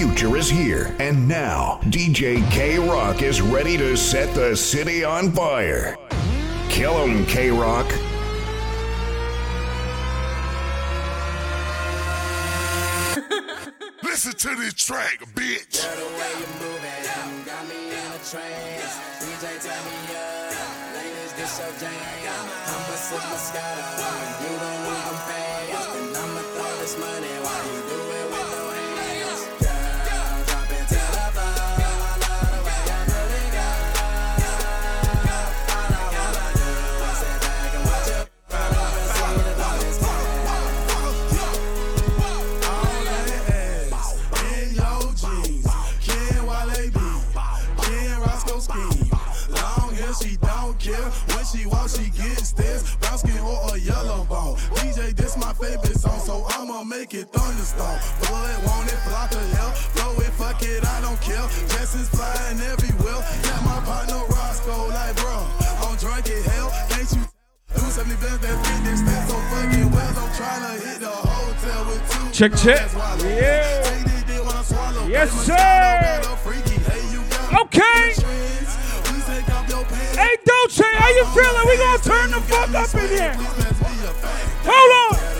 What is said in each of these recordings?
future is here. And now, DJ K Rock is ready to set the city on fire. Kill him, K Rock. Listen to this track, bitch. Girl, the way you moving got me in a trance. DJ, turn me up. Ladies, this your jam. I'ma sip Moscato. You don't leave them fast. And I'ma throw this money make it thunderstorm. Blood want it, flock of hell. It, fuck it, I don't care. Flying everywhere. Got my partner Roscoe like, bro, I'm drunk as hell. Can't you? 270 bands that fit this so fucking well. I'm trying to hit the hotel with two. Check, check. Yeah. Yes, sir. Okay. Hey, Dolce, how you feeling? We gonna turn the fuck up in here. Hold on.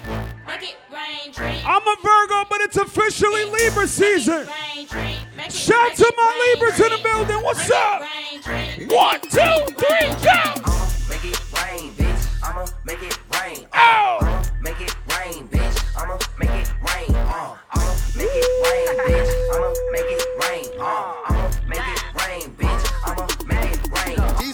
I'm a Virgo, but it's officially Libra season. Shout to my Libras in the building. What's up? One, two, three, go. Make it rain, bitch. I'ma make it rain. Ow. Make it rain, bitch. I'ma make it rain. Uh, I'ma make it rain, bitch. I'ma make it rain. Uh, I'ma make it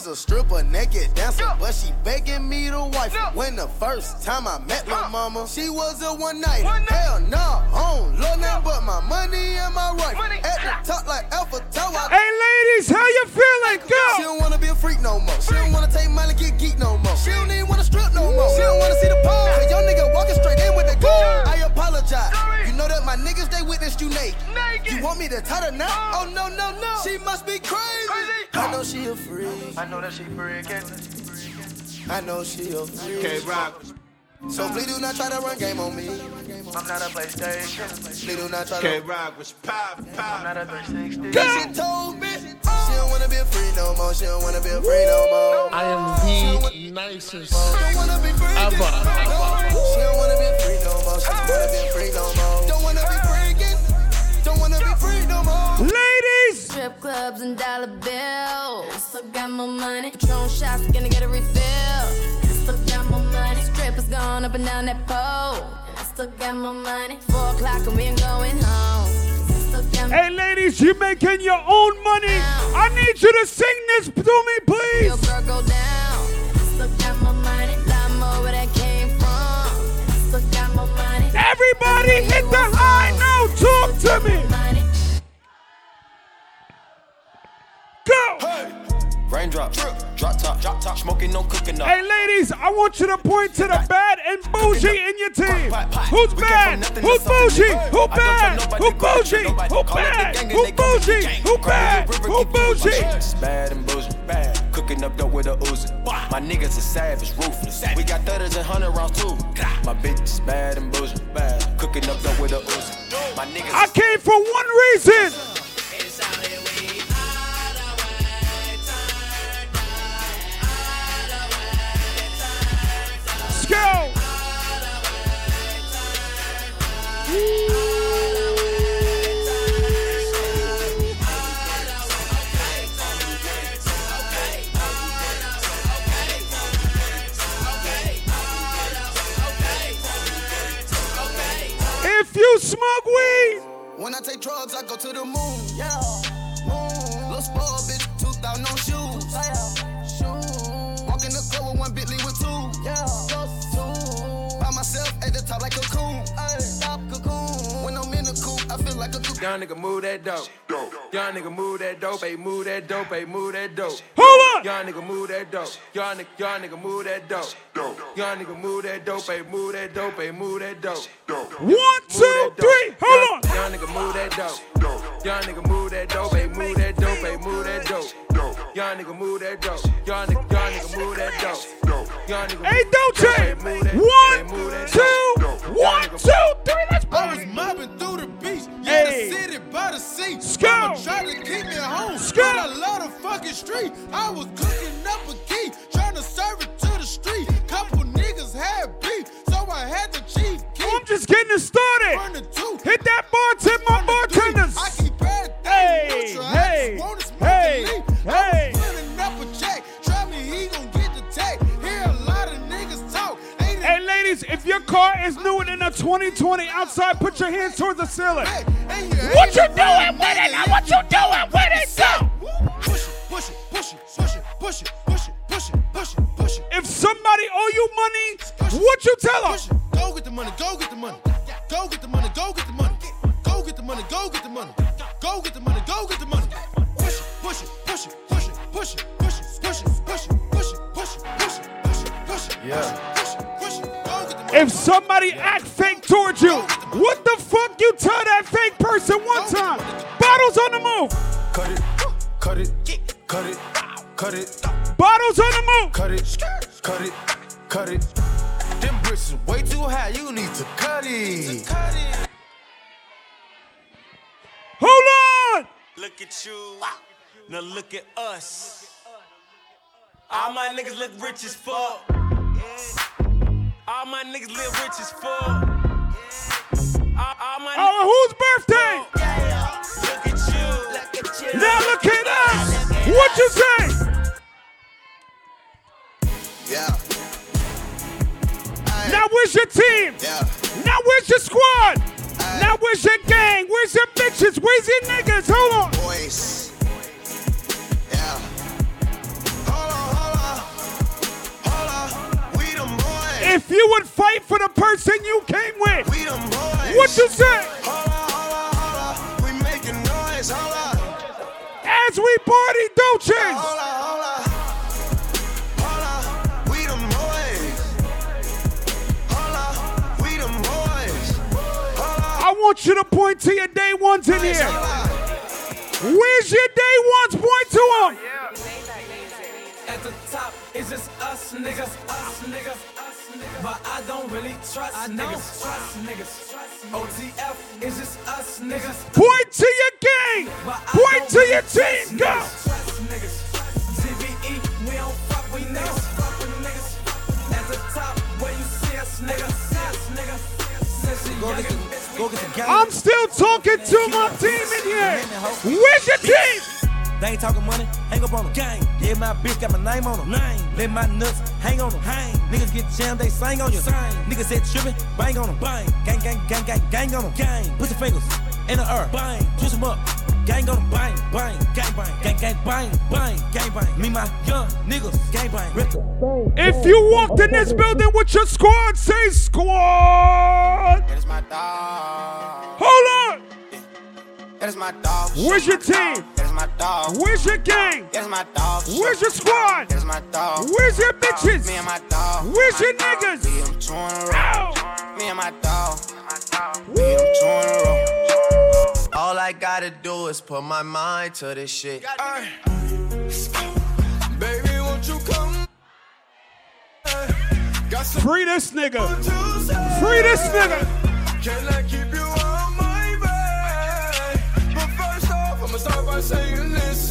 a stripper, naked dancer, but she begging me to wife. her. When the first time I met my mama, she was a one night. Hell nah, I don't love nothing but my money and my right. At the top like Alpha Tower. Hey, ladies, how you feeling? She Go. don't wanna be a freak no more. She don't wanna take money, get geek no more. She don't even wanna strip no more. She don't wanna see the pole. Cause your nigga walking straight in with the gold. I apologize. You know that my niggas, they witnessed you naked. You want me to tie her now? Oh, no, no, no. She must be crazy. I know she a freak. I know that she freaking. I know she a freak. K Rock. So please do not try to run game on me. I'm not a PlayStation. Please do not try K to. Rock was pop, I'm not a 360. She told me she don't wanna be free no more. She don't wanna be free no more. I am the nicest Don't wanna be free. ever. She don't wanna be free no more. She don't wanna be free no more. Strip clubs and dollar bills. Still got more money. Patron shots, gonna get a refill. Still got more money. Strippers gone up and down that pole. I still got more money. Four o'clock and we ain't going home. Hey, ladies, you making your own money. I need you to sing this to me, Your please. girl go down. Still got more money. Lot more where that came from. Still got more money. Everybody hit the high note. Talk to me. Go. Raindrop, drop top, drop top, smoking, no cooking up. Hey, ladies, I want you to point to the bad and bougie in your team. Who's bad? Who's bougie? Who bad? Who bougie? Who bad? Who bougie? Who bad? Who bougie? Bad and bougie, bad. Cooking up dope with a Uzi. My niggas are savage, ruthless. We got thudders and hundred rounds too. My bitch is bad and bougie, bad. Cooking up dope with a Uzi. My niggas. I came for one reason. Smoke weed, When I take drugs, I go to the moon. Yeah, young nigga move that dope. Young nigga move that dope, ay move that dope, ay move that dope. Hold up. Young nigga move that dope. Young nigga, young nigga move that dope. Young nigga move that dope, ay move that dope, ay move that dope. One, two, three. Hold on. Young nigga move that dope. Young nigga move that dope, ay move that dope, ay move that dope. Young nigga move that dope. Young nigga, young nigga move that dope. Young nigga Hey, don't that dope, ay change. move that dope, One, ay move that two, dope. one, Young nigga two, three. Let's go. I was mobbing through the beach, yeah, Hey. the city by the sea. Scout. Mama tried to keep me home, Scout. but I love the fucking street. I was cooking up a key, trying to serve it to the street. Couple niggas had beef, so I had the chief key. I'm just getting it started. Run the two, Hit that bartender, my run the three. bartenders. Bad Hey, things. I hey, just wanna smoke hey, a hey. I was running up a check. Try me, he gon' get the tag. Hear a lot of niggas talk. Ain't Hey, ladies, if your car is newer than a 2020 outside, put your hands towards the ceiling. And you What you doing with it? Now what you doing with it? Go. Push it, push it, push it, push it, push it, push it, push it, push it, push it. If somebody owe you money, what you tell them? Go get the money, go get the money. Go get the money, go get the money. Go get the money, go get the money. Go get the money, go get the money. Push it, push it, push it, push it, push it, push it, push it, push it, push it, push it, push it, push it, push it, Yeah. push it, push it. Go get the money. If somebody act fake towards you, what the fuck you tell that fake person one time? Bottles on the move. Cut it, cut it, cut it, cut it, Bottles on the move. cut it, cut it, cut it. Them bricks is way too high, you need to cut it. Hold on. Look at you. Now look at us. All my niggas look rich as fuck. All my niggas live rich as fuck. All, all my Oh, whose birthday? Look at you. Look at you. Now look at us. What you say? Yeah. Now where's your team? Yeah. Now where's your squad? Now where's your gang? Where's your bitches? Where's your niggas? Hold on. Yeah. Hold on, hold on. Hold on. We them boys. If you would fight for the person you came with, We them boys. what you say? Hold on, hold on, hold on. We making noise. Hold on. As we party, don't change. Hold on, hold on. Want you to point to your day ones in here. Where's your day ones? Point to them. At the top, it's just us niggas, us niggas, us niggas. But I don't really trust niggas, trust niggas. OTF is just us niggas. Point to your gang. Point to your team. Go. niggas, Trust niggas. TBE, we don't fuck with niggas, fuck with niggas. At the top, where you see us, niggas, see us, niggas. Since a Go get youngin', the, go get the. I'm still talking to my team in here. Where's your team? They ain't talking money, hang up on them. Gang. Yeah, my bitch got my name on them. Name. Let my nuts hang on them. Hang. Niggas get jammed, they sing on you. Sing. Niggas said trippin', bang on them. Bang. Gang, gang, gang, gang, gang on them. Gang. Put your fingers in the air. Bang. Twist them up. Gang on them. Bang, bang, gang, bang, gang, gang, bang, bang, gang, bang. Me, my young niggas, gang, bang. If you walked in this building with your squad, say squad. That is my dog. Hold on. That is my dog. Where's your team? That is my dog. Where's your gang? That is my dog. Where's your squad? That is my dog. Where's your bitches? Me and my dog. Where's your dog. niggas? Me and two in. Ow. Me and my dog. Me and them two in a row. All I gotta do is put my mind to this shit. Baby, won't you come? Free this nigga. Free this nigga. Can I keep you on my bed? But first off, I'ma start by saying this.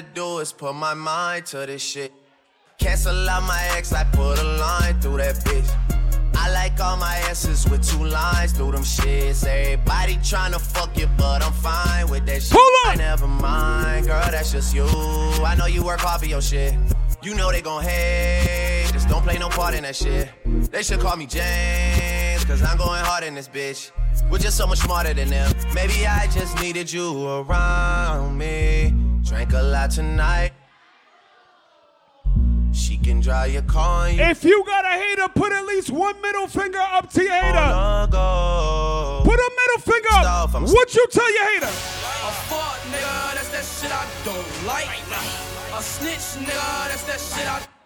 Gotta do is put my mind to this shit. Cancel out my ex, I put a line through that bitch. I like all my asses with two lines through them shits. Everybody tryna fuck you, but I'm fine with that shit. Hold on. I never mind, girl, that's just you. I know you work hard for your shit. You know they gon' hate, just don't play no part in that shit. They should call me James, cause I'm going hard in this bitch. We're just so much smarter than them. Maybe I just needed you around me. Drank a lot tonight. She can drive your car and you If you got a hater, put at least one middle finger up to your hater. go. Put a middle finger up. Stop, I'm- What you tell your hater? A fuck nigga, that's that shit I don't like. A snitch nigga, that's that shit I.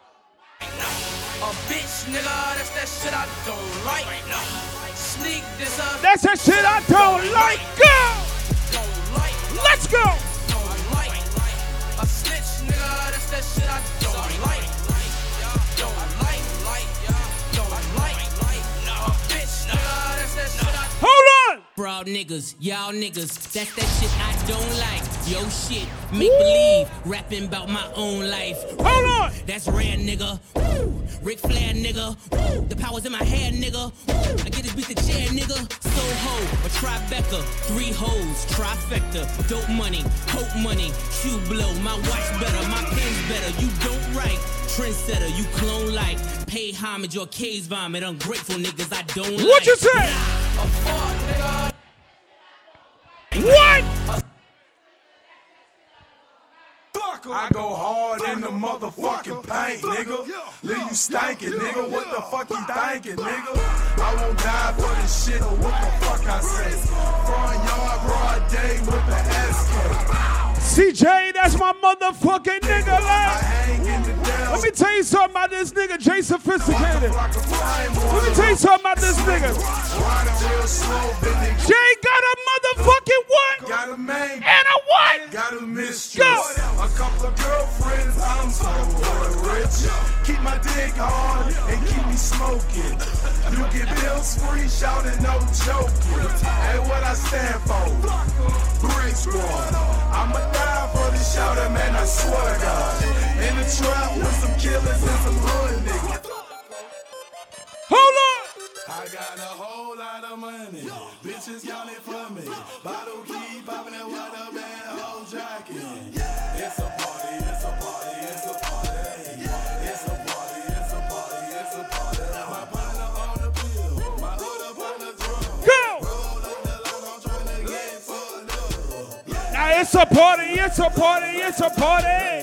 A bitch nigga, that's that shit I don't like. Sneak this up. That's that shit I don't like. Go! Don't like. Let's go! Don't like. A snitch nigga, that's that shit I don't like. Don't like. Don't like. A bitch nigga, that's that shit I. Hold on! Broad niggas, y'all niggas, that's that shit I don't like. Yo shit, make believe, rapping about my own life. Hold on! That's rare, nigga. Woo! Ric Flair, nigga. Woo! The power's in my hair, nigga. Woo! I get this beat the chair, nigga. Soho, a Tribeca, three hoes, trifecta, dope money, hope money, shoe blow, my watch better, my pen's better. You don't write. Trendsetter, you clone like. Pay homage or case vomit. Ungrateful niggas, I don't like. What you say? What? I go hard in the motherfucking paint, nigga. Leave you stankin', nigga. What the fuck you thinking, nigga? I won't die for this shit or what the fuck I say. Front yard, broad day with the SK. CJ, that's my motherfucking nigga. I Like. Hang in the down. Let me tell you something about this nigga, Jay Sophisticated. Let me tell you something about this nigga. Riding real slow, Billy. Jay got a motherfucking what? Got a man. And a what? Got a mistress. Go. A couple of girlfriends. I'm so rich. Keep my dick hard and keep me smoking. You get bills free, shouting no joking. Hey, what I stand for? Brick squad. I'ma die for this shouter, man. I swear to God. In the trap with some killers and some hood niggas. Hold on! I got a whole lot of money. Bitches counting for me. Bottle keep popping that water man, whole jacket. It's a party, it's a party, it's a party. It's a party, it's a party, it's a party. My partner on the bill, my hood up on the drum. Go! Roll up the line, I'm trying to get fucked up. Now it's a party, it's a party, it's a party.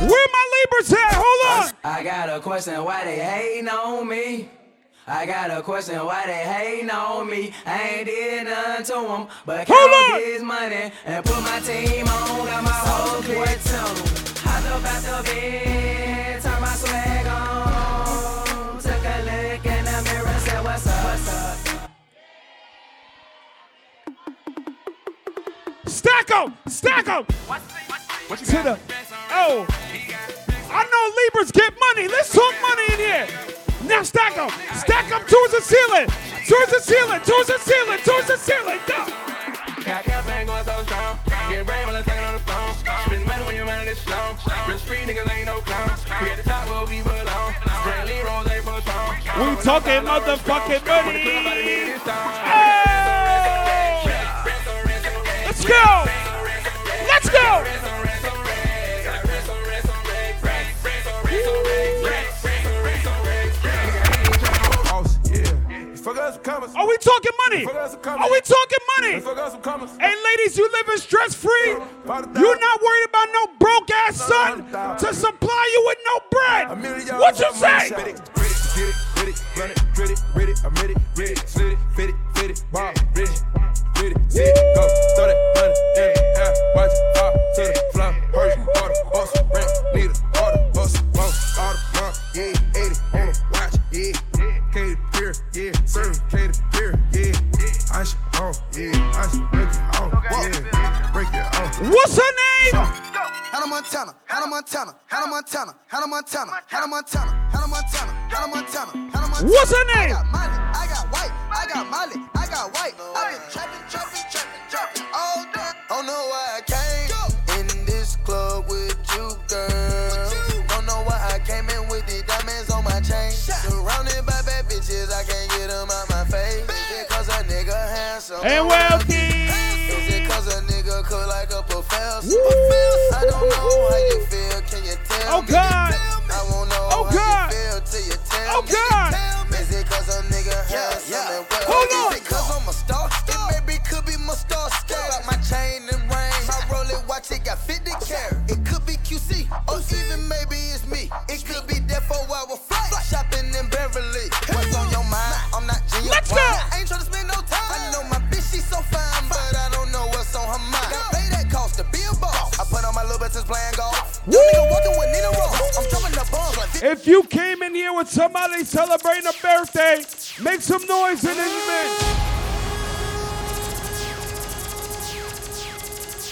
Where my Libras at? Hold on! I got a question, why they hating on me? I got a question, why they hating on me? I ain't did nothing to them, but Hold count on. this money and put my team on. Got my whole platoon. Hopped up out the bed, turn my swag on. Took a look in the mirror, said, what's up, what's up? Stack 'em! Stack 'em! To the. Oh! I know Libras get money. Let's talk money in here. Now stack 'em. Stack 'em towards the ceiling. Towards the ceiling. Towards the ceiling. Towards the ceiling. We. We talking motherfucking money. Hey! Let's go. Let's go. Are we talking money? Fuck us some commas. Are we talking money? Fuck us some commas. Hey, ladies, you living stress free? You're not worried about no broke ass son to supply you with no bread. What you say? Get it, get it, run it, grit it, grit it, I'm it, read slit it, fit it, fit it, ball, ready, read see it, go, throw that money in the air, watch it fall to the floor, Persian, order, bus, rent, need a order, bus, bus, order, bump, yeah, 80 on the watch, yeah, Katy Perry, yeah, serving Katy Perry, yeah, I should on, oh, yeah, I should break it on, yeah, break it on. What's her name? Hannah Montana, Hannah Montana, Hannah Montana, Hannah Montana, Hannah Montana, Hannah Montana, Hannah Montana, Hannah Montana. What's her name? I got Molly, I got white, I got Molly, I got white. I've been trapping, trapping, trapping, trapping all day. Oh, Don't know why I came in this club with you, girl. professor. And wealthy. Is it cause a nigga cook like a professor? I don't know how you feel. Can you tell oh, me? God. I won't know oh, how God. you feel till you tell oh, me. Oh, God. Is it cause a nigga has yeah. something well? Hold on. If you came in here with somebody celebrating a birthday, make some noise in this bitch.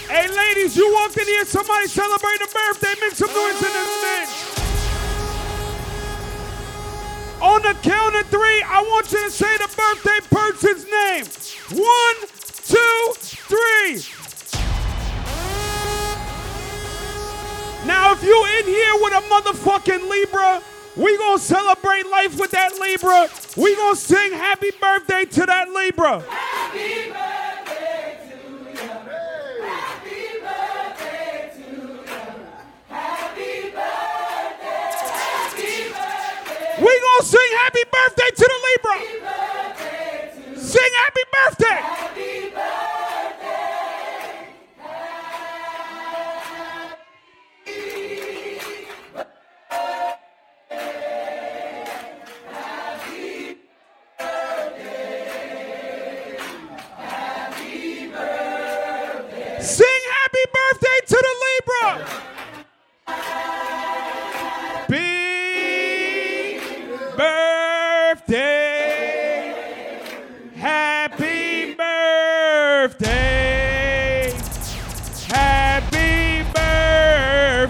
Hey, ladies, you walked in here, somebody celebrating a birthday, make some noise in this bitch. On the count of three, I want you to say the birthday person's name. One, two, three. Now, if you in here with a motherfucking Libra, we gonna celebrate life with that Libra. We gonna sing happy birthday to that Libra. Happy birthday to you. Happy birthday to you. Happy birthday. Happy birthday. We gonna sing happy birthday to the Libra. Sing happy birthday. Happy birthday. Birthday to the Libra. Big birthday. Happy birthday. Happy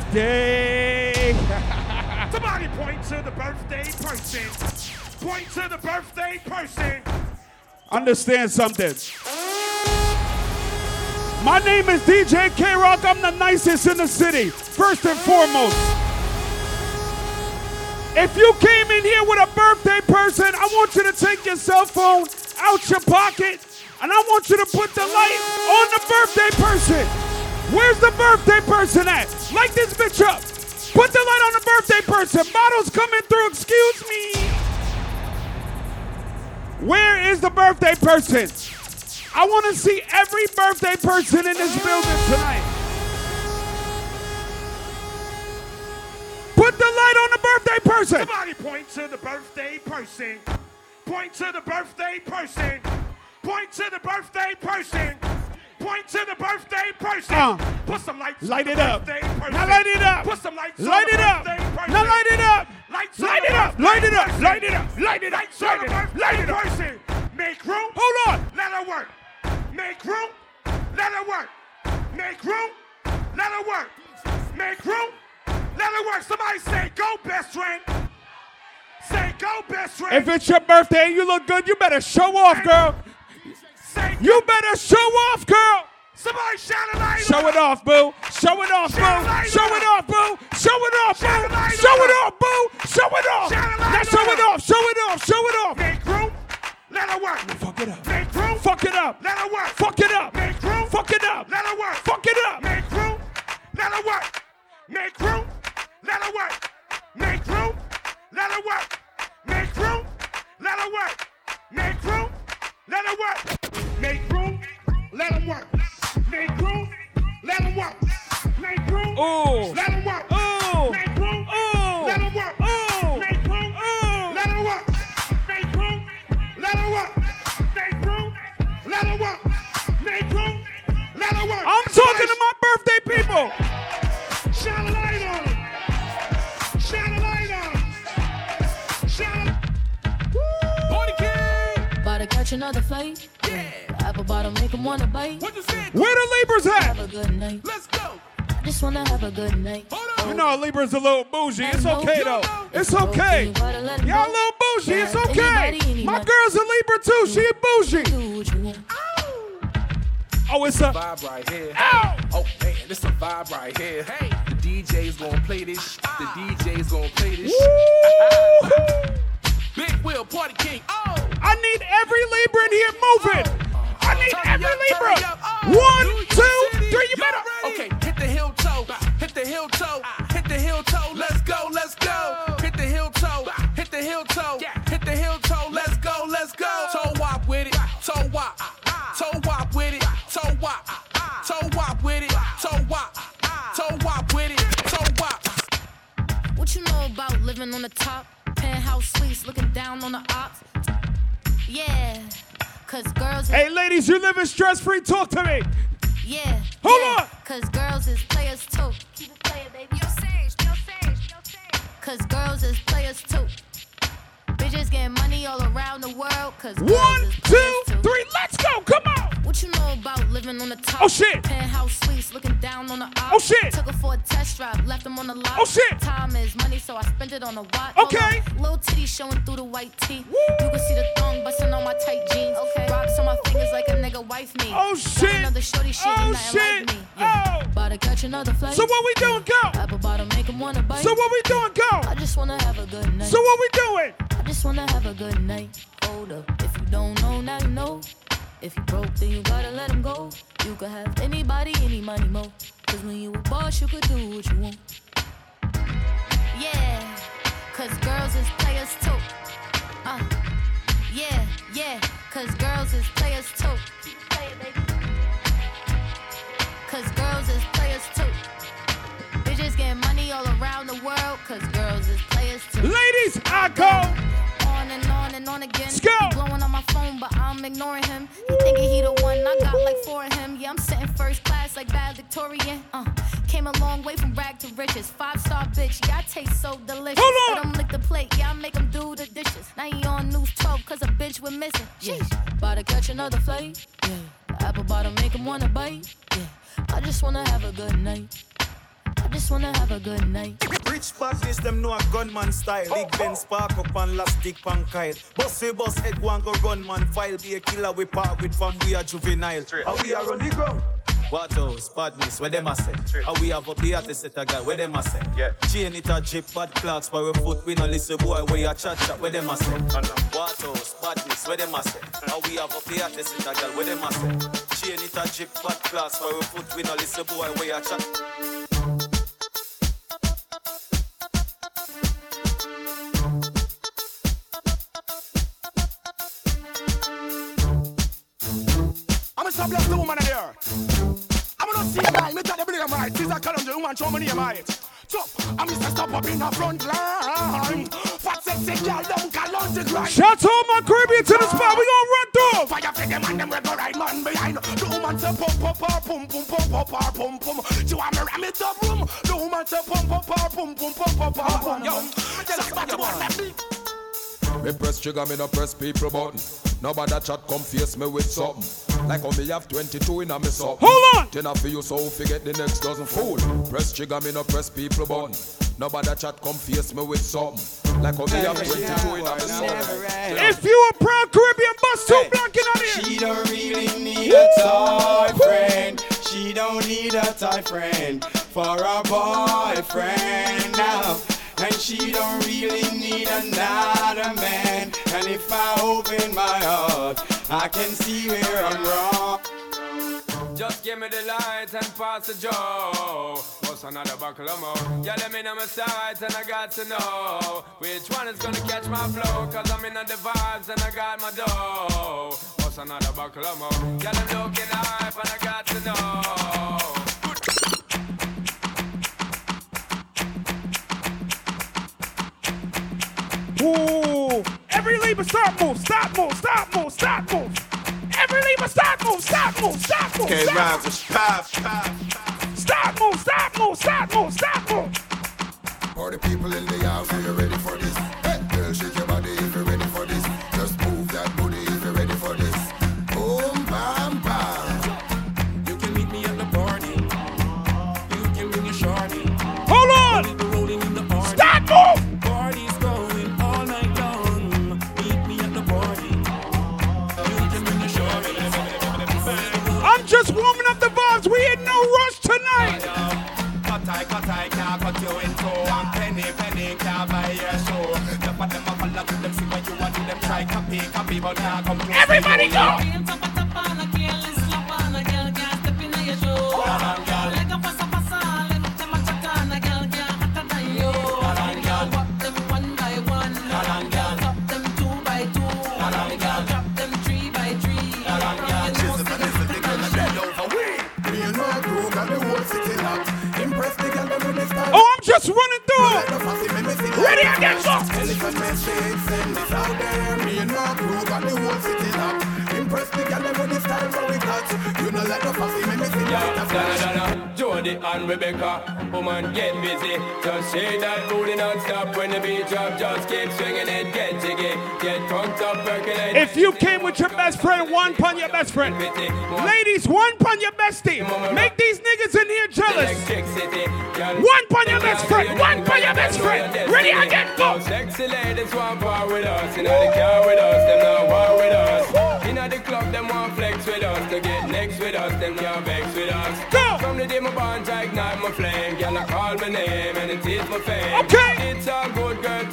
birthday. Somebody point to the birthday person. Point to the birthday person. Understand something. My name is DJ K Rock. I'm the nicest in the city, first and foremost. If you came in here with a birthday person, I want you to take your cell phone out your pocket and I want you to put the light on the birthday person. Where's the birthday person at? Light this bitch up. Put the light on the birthday person. Models coming through, excuse me. Where is the birthday person? I want to see every birthday person in this building tonight. Put the light on the birthday person. Somebody point to the birthday person. Point to the birthday person. Point to the birthday person. Point to the birthday person. Uh, Put some lights. light it up. person. Now light it up. Put some lights. Light it up. person. Now light it up. Lights Light it up. Light it up. Light it up. Light it up. Lights on Light it up. Light it up. person. Make room. Hold on. Let her work. Make room. Let her work. Make room. Let her work. Make room. Let her work. Somebody say, go, best friend. Say, go, best friend. If it's your birthday and you look good, you better show off, girl. Say, You better show off, girl. somebody shine a light Show it off, boo. Show it off, boo. Show it off, boo. Show it off, boo. Shine a light Show it off, boo. Show it off. Now show it off. Show it off. Show it off. Make room. Let her work. Fuck it up. Make room. Fuck it up. Let her work. Fuck it up. Make room. Fuck it up. Let her work. Fuck it up. Make room. Let her work. Make room. Let her work. Make room. Let her work. Make room. Let her work. Make room. Let her work. Make room. Let her work. Make room. Let her work. Make room. Ooh. Let her work. Ooh. Talking to my birthday people. Shine a light on him. Shine a light on. Shine a Party king. About to catch another fight. Yeah. Apple bottom make him wanna bite. What you say? Where the Libras at? Have a good night. Let's go. Just wanna have a good night. Hold on. You know, Libra's a little bougie. It's okay, though. It's okay. Gotta let him Y'all a little bougie. It's okay. My girl's a Libra, too. She a bougie. Oh, it's a... vibe right here. Ow! Oh man, this a vibe right here. Hey, the DJ's gonna play this. The ah! DJ's gonna play this. Big Will, Party King. Oh. I need every Libra in here moving. Oh. I need every up, Libra. Oh, One, two, City, three. You better. Okay, hit the heel toe, hit the heel toe, hit the heel toe. Let's go, let's go. Hit the heel toe, hit the heel toe, hit about living on the top? Penthouse suites, looking down on the ops. Yeah, cause girls. Hey, ladies, you living stress-free? Talk to me. yeah. Hold yeah, on. Cause girls is players too. Keep it player, baby. Yo, Sage, yo, Sage, yo, Sage. cause girls is players too. Bitches getting money all around the world, cause girls is two, players too. three, let's go, come on. What you know about living on the top? Oh, shit. Penthouse suites, looking down on the op. Oh, shit. Took her for a test drive, left him on the lot. Oh, shit. Time is money, so I spent it on a watch. Okay. Hold on. Little titty showing through the white tee. You can see the thong busting on my tight jeans. Okay. Rocks on my fingers like a nigga wife me. Oh, shit. Got another shorty, she Oh, nothing shit. like me. Oh. Yeah. About to catch another flight. So what we doing, go? Apple bottom make him wanna bite. So what we doing, go? I just wanna have a good night. So what we doing? I just wanna have a good night. Hold up. If you don't know, now you know. If you broke, then you gotta let him go. You could have anybody, any money, mo. Cause when you a boss, you could do what you want. Yeah, cause girls is players too. Uh, yeah, yeah, cause girls is players too. Play it, baby. Cause girls is players too. Bitches getting money all around the world, cause girls is players too. Ladies, I go. On and on and on again. Let's go. He blowing on my phone, but I'm ignoring him. He thinking he the one, I got like four of him. Yeah, I'm sitting first class like bad Victorian. Uh, came a long way from rag to riches. Five star bitch, yeah, I taste so delicious. Hold Let him lick the plate, yeah, I make him do the dishes. Now he on news 12, cause a bitch we're missing. Sheesh, about to catch another flight. Yeah, the apple bottom make him wanna bite. Yeah, I just wanna have a good night. I just wanna have a good night. Rich badness, them know a gunman style. Big Ben spark up and last stick pan kite. Boss we boss head one go run man file. Be a killer we part with from we are juvenile. How we are on the ground. What those badness, where them a say? How we have up the artist set a guy, where them a say? Yeah. Chain it a drip, bad clocks for a foot. We no listen boy, where you chat chat, where them a say? What those badness, where them a say? How we have up the artist set a guy, where them a say? Chain it a drip, bad clocks for a foot. We no listen boy, where you chat. I'm a bless the woman in there. I'm gonna see a guy, me tell the blame right. She's a calendar woman, show me name right. So, I'm Mr. Stop up in the front line. Fat sexy girl, them call the grind. Shout to my Caribbean to the spot. We gonna run through. Fire for them and them we go right man behind. The woman say pump pump pump pump pump pump pump pump pump pump. She want me ram it up room. The woman say pump pump pump pump pump pump pump pump pump. Yo, somebody want that beat. Me press trigger, me no press people button. Nobody chat come face me with something. Like how me have 22 in a me something. Hold on! Then I feel you so forget the next dozen fool. Press trigger, me no press people button. Nobody chat come face me with something. Like how me have 22 in a me something. If you a proud Caribbean bus, two black in here. She don't really need a toy friend. She don't need a toy friend for a boyfriend now. And she don't really need another man. And if I open my heart, I can see where I'm wrong. Just give me the light and pass the joe. What's another buckle of more? Yeah, let me know my sights and I got to know which one is gonna catch my flow. Cause I'm in the vibes and I got my dough. What's another buckle of more? Yeah, I'm looking hype and I got to know. Ooh, every lever start move, stop move, stop move, stop move. Every lever stop move, stop move, stop move. Okay, stop. rhymes with pop, pop. Stop move, stop move, stop move, stop move. All the people in the house, are you ready for this? I, cut I, can't cut you in two. And penny, penny, can't buy your show. Of them a follow to them, see what you want to them. Try copy, copy, but can't come close. Everybody go! Through. Ready again, go. Elephant message, send this out there. Me and my crew got the whole city locked. Impress the girl them with the style for we got. You know like the fussy, make me sing like a flash. Mary and Rebecca. Woman, get busy. Just say that booty non-stop when the beat drop. Just keep swinging it, get jiggy. Get drunk, up, percolate. If you came with your best friend, one pun your best friend. Ladies, one pun your bestie. Make these niggas in here jealous. One pun your best friend. One pun your best friend. Ready again, go. Sexy ladies want power with us. You know they care with us. Them not war with us. You know the club, them want flex with us. To get next with us, them can't I ignite my flame. Girl, I call my name and it is my fame. Okay. It's a good girl,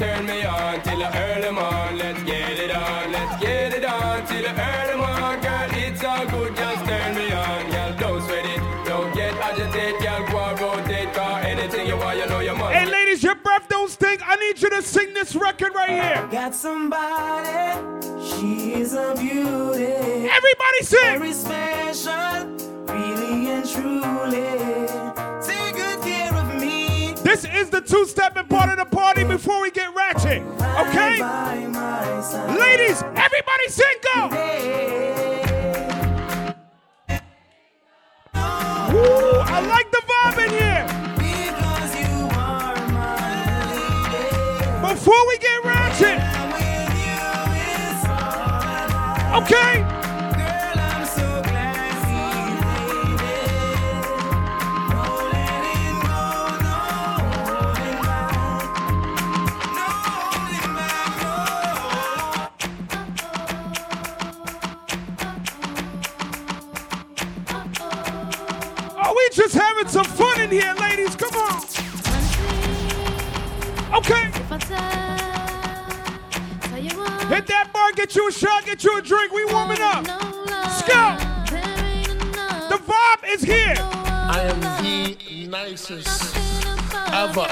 I need you to sing this record right here. Got somebody, she's a beauty. Everybody sing. Very special, really and truly. Take good care of me. This is the two-stepping part of the party before we get ratchet. Okay? By my side. Ladies, everybody sing go. Ooh, I like the vibe in here. Back. No holding back, no. Oh, we just having some fun in here, ladies. Come on. Okay. Hit that bar, get you a shot, get you a drink. We warming up. Scout. The vibe is here. I am the nicest ever.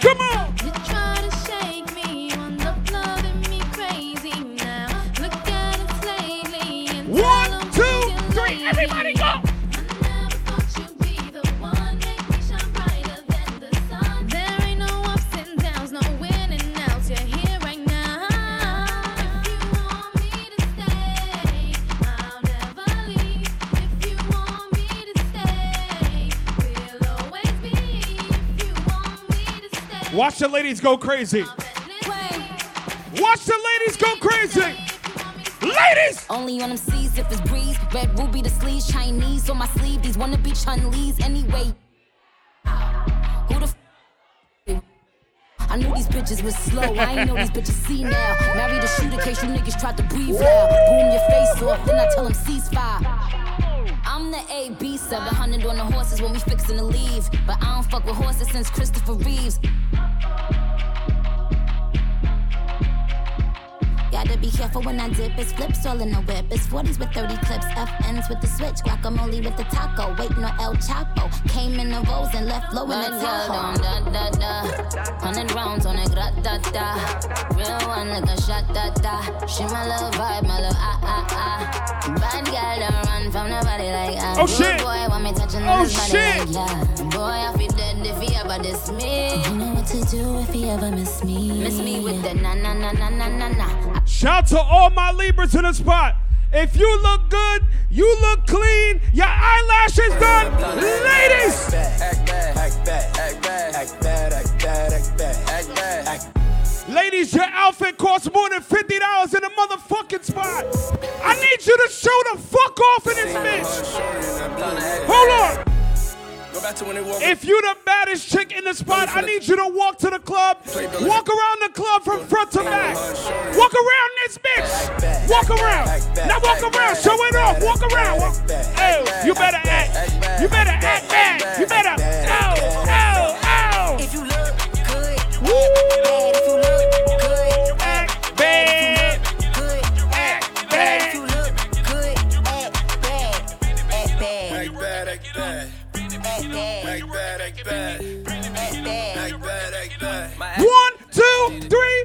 Come on. You try to shake Watch the ladies go crazy. Watch the ladies go crazy. Ladies! Only on them seas if it's breeze. Red ruby the sleeves, Chinese on my sleeve. These wanna be Chun-Li's anyway. Who the f- I knew these bitches was slow. I ain't know these bitches see now. Married a shooter case you niggas tried to breathe loud. Boom your face off, then I tell them ceasefire. I'm the AB 700 on the horses when we fixin' to leave. But I don't fuck with horses since Christopher Reeves. Gotta be careful when I dip. It's flips all in the whip. It's 40s with 30 clips. FNs with the switch. Guacamole with the taco. Waiting on El Chapo. Came in the rolls and left low in the Tahoe. Da, da, da. Hundred rounds on a grat da da. Real one like a shot da da. She my little vibe, my little ah ah ah. Bad girl don't run from nobody like ah. Oh, Good shit. Boy want me touching Oh, on body shit. like yeah. Boy I feel dead if he ever diss me. You know what to do if he ever miss me. Miss me with the na na na na na na na. Shout to all my Libras in the spot. If you look good, you look clean, your eyelashes done. Ladies! Ladies, your outfit costs more than $50 in a motherfucking spot. I need you to show the fuck off in this bitch. Hold on. If you the baddest chick in the spot, I need you to walk to the club. Walk around the club from front to back. Walk around this bitch. Walk around. Now walk around. Show it off. Walk around. Walk. Hey, you better act. You better act bad. You better. Ow, ow, ow. If you look good, Woo. Two, three.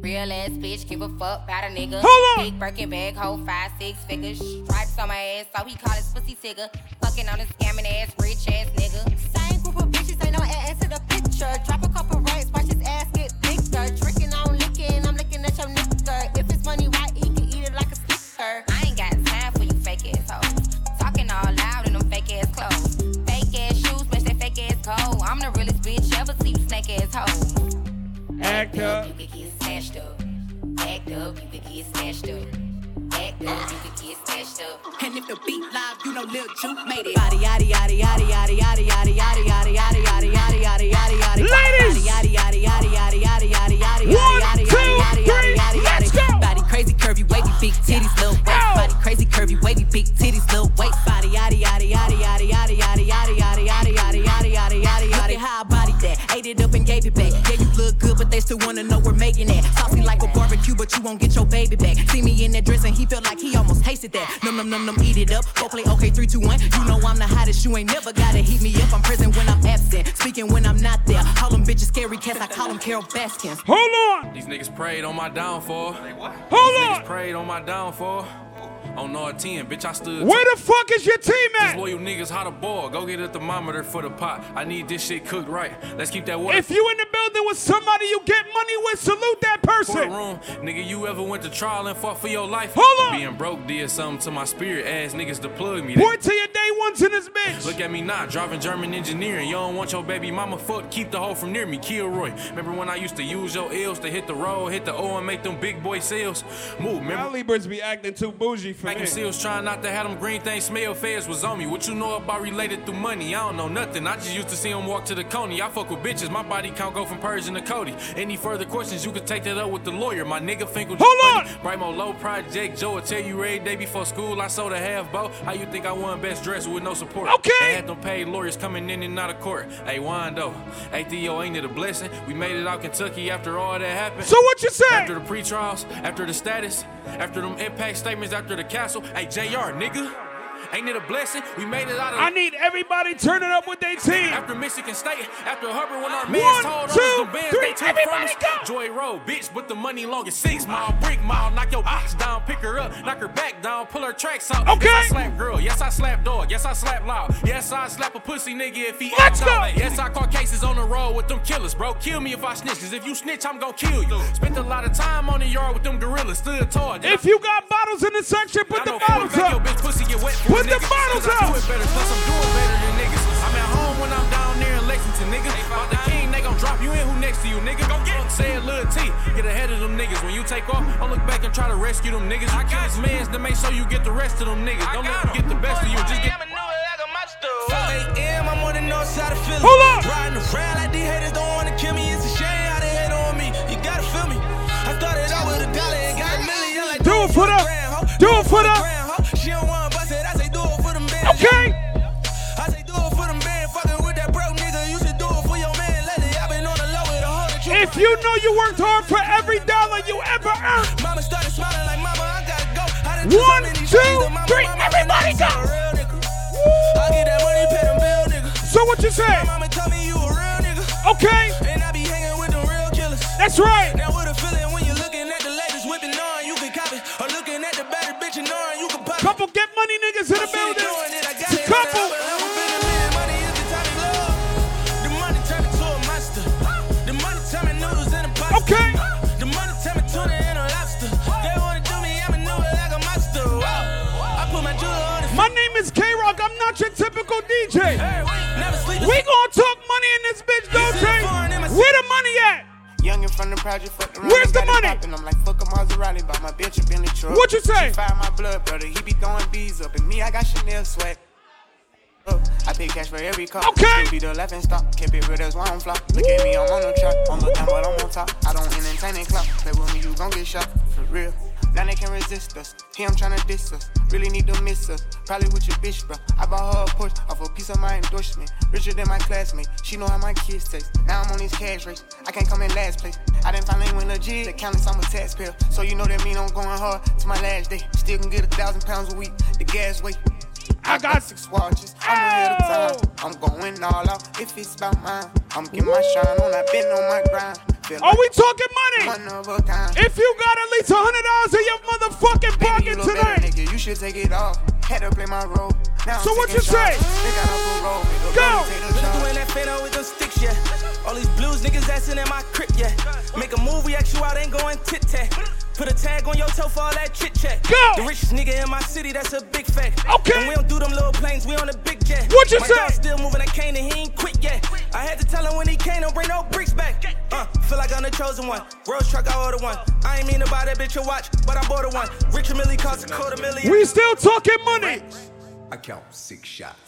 Real ass bitch, give a fuck about a nigga. Hold on. Big Birkin bag, hold five, six figures. Stripes on my ass, so he call his pussy tigger. Fucking on a scamming ass, rich ass nigga. Same group of bitches, ain't no ass to the picture. Drop a couple rights, watch his ass get bigger. Drinking on licking, I'm looking at your nigga. If it's money why he can eat it like a sticker. I ain't got time for you fake ass hoes. Talking all loud in them fake ass clothes. Fake ass shoes, match that fake ass coat. I'm the realest bitch ever see you snake ass hoes. Act up. You could get snatched up. Act up, you could get smashed up. Act up, you could get smashed up. And if the beat live, you know Lil Juke made it. Body, yaddy, yaddy, yaddy, yaddy, yaddy, yaddy, yaddy, yaddy, yaddy, yaddy, yaddy, yaddy, yaddy, yaddy. Ladies! Yaddy, yaddy, yaddy, yaddy, yaddy, yaddy, yaddy, One, yaddy, two, yaddy, yaddy, three, yaddy, let's yaddy. go! Body crazy, curvy, wavy, big titties, little waist. Body crazy, curvy, wavy, big titties, little waist. Body, yaddy, yaddy, yaddy, yaddy, yaddy, yaddy, yaddy, yaddy, yaddy, yaddy, yaddy, yaddy, yaddy, yaddy. How I body that? Ate it up and gave it back. Yeah, you look good, but they still wanna know we're making it. Saucy like a barbecue, but you won't get your baby back. See me in that dress and he felt like he almost tasted that. Num num num num, eat it up. Go play okay, three, two, one. You know I'm the hottest. You ain't never gotta heat me up. I'm present when I'm absent, speaking when I'm not there. Call them bitches scary cats. I call them Carole Baskins. Hold on. These niggas prayed on my downfall. Hold These on. niggas prayed on my downfall. On no 10, bitch, I stood. Where the fuck is your team at? These loyal niggas how to ball. Go get a thermometer for the pot. I need this shit cooked right. Let's keep that water. If you in the building with somebody you get money with, salute that person. room, nigga, you ever went to trial and fought for your life? Hold on. Being broke did something to my spirit. Ass niggas to plug me. Point to your day ones in this bitch. Look at me now, driving German engineering. You don't want your baby mama fuck, keep the hoe from near me. Kilroy. Remember when I used to use your L's to hit the road, hit the O and make them big boy sales? Move, remember? Y'all Libras be acting too bougie for Me. seals trying not to have them green things smell feds was on me. What you know about related through money? I don't know nothing. I just used to see them walk to the coney. I fuck with bitches. My body count go from Persian to Cody. Any further questions, you can take that up with the lawyer. My nigga Finkel. Hold on! Brimo Low Project Joe will tell you every day before school. I sold a half bow. How you think I won best dress with no support? Okay. They had them paid lawyers coming in and out of court. Hey, Wando. Hey, Theo, ain't it a blessing? We made it out Kentucky after all that happened. So what you say? After the pre-trials, after the status, after them impact statements, after the castle. Hey, JR, nigga. Ain't it a blessing? We made it out of. I need everybody turning up with their team. After Michigan State, after Hubbard, when our One, man told two, us the bands three, they took everybody from us. Joy Road, bitch, with the money long as six mile, brick mile. Knock your ox down, pick her up, knock her back down, pull her tracks out. Okay. Yes, I slap girl. Yes, I slap dog. Yes, I slap loud. Yes, I slap a pussy nigga if he Let's go. out. Yes, I caught cases on the road with them killers, bro. Kill me if I snitch, cause if you snitch, I'm gonna kill you. Spent a lot of time on the yard with them gorillas, stood tall. If you got bottles in the section, put the bottles Make your bitch pussy get wet Put the nigga. bottles 'Cause I do it better, plus I'm doing better than niggas. I'm at home when I'm down there in Lexington, nigga. About the king, they gon' drop you in. Who next to you, nigga? Go get him. Say it, Lil T. Get ahead of them niggas. When you take off, don't look back and try to rescue them niggas. You kill his mans to make sure you get the rest of them niggas. Don't let them get the best of you. Just get. 4 a.m. I'm on the north side of Philly. Hold on. Riding around like these haters don't wanna kill me. It's a shame how they hate on me. You gotta feel me. I started out with a dollar and got a million. Like, Do it for the. Do it for the. She don't wanna If you know you worked hard for every dollar you ever earned. Mama started smiling like mama. I gotta go. I done took so two, mama, three, mama, everybody go. I get that money, pay them bill, nigga. So what you say? Mama tell me you a real nigga. Okay. And I be hanging with them real killers. That's right. Now what a feeling when you're looking at the latest whipping on, you can copy. Or looking at the better bitch and knowing you can pop. Couple get money niggas in the building. Youngin' from the project, fuck around. Where's the money? poppin'. I'm like, fuck a Maserati, buy my bitch a Bentley truck. What you say? She fire my blood, brother. He be throwing bees up. And me, I got Chanel swag. Up. Oh, I pay cash for every car. Okay. Be the laughing stock. Kept it real, that's why I'm flop. Look at me, I'm on the track. On the down, but I'm on top. I don't entertain and clout. Play with me, you gon' get shot. For real. Now they can resist us. Him tryna diss us. Really need to miss us. Probably with your bitch, bro. I bought her a Porsche off a piece of my endorsement. Richer than my classmate. She know how my kids taste. Now I'm on this cash race. I can't come in last place. I didn't finally win a G. The countless, I'm a taxpayer. So you know that mean I'm going hard to my last day. Still can get a thousand pounds a week. The gas weight. I got six watches. I'm ahead of time. I'm going all out. If it's about mine, I'm getting my shine on. I've been on my grind. Feel Are we talking money? One of a kind. If you got at least a hundred dollars in your motherfucking Baby, you pocket better, tonight, nigga. You should take it off. Had to play my role. Now I'm So what you say? shots. They got a parole. Nigga, Go. take the Really charge. doing that fano with them sticks, yeah. All these blues niggas assin' in my crib, yeah. Make a move, we ask you out, ain't going tit tat. Put a tag on your toe for all that chit chat. Go. The richest nigga in my city, that's a big fact. Okay. And we don't do them little planes, we on a big jet. What you my say? dog still moving, I can't and he ain't quit yet. I had to tell him when he came, don't bring no bricks back. Uh, feel like I'm the chosen one. Rose truck, I order one. I ain't mean to buy that bitch a watch, but I bought her one. Richard Mille cost a quarter million. We still talking money. I count six shots.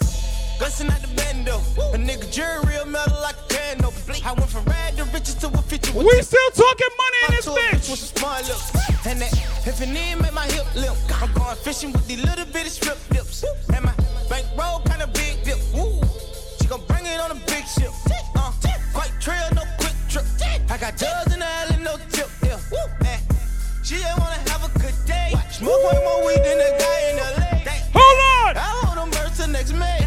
Bustin' out the bando. A nigga jury real metal like a piano. I went from rad to riches to a with We still talking money in this bitch with smart lip. And that, if it need, make my hip limp. I'm going fishing with these little bitty strip dips. And my bankroll kinda big dip. Woo. She gon' bring it on a big ship. Uh, quite trail, no quick trip. I got dubs in the alley, no tip. Yeah. And she just wanna have a good day. Smoke way more weed than the guy in LA. Hold on. I hold them birds till next May.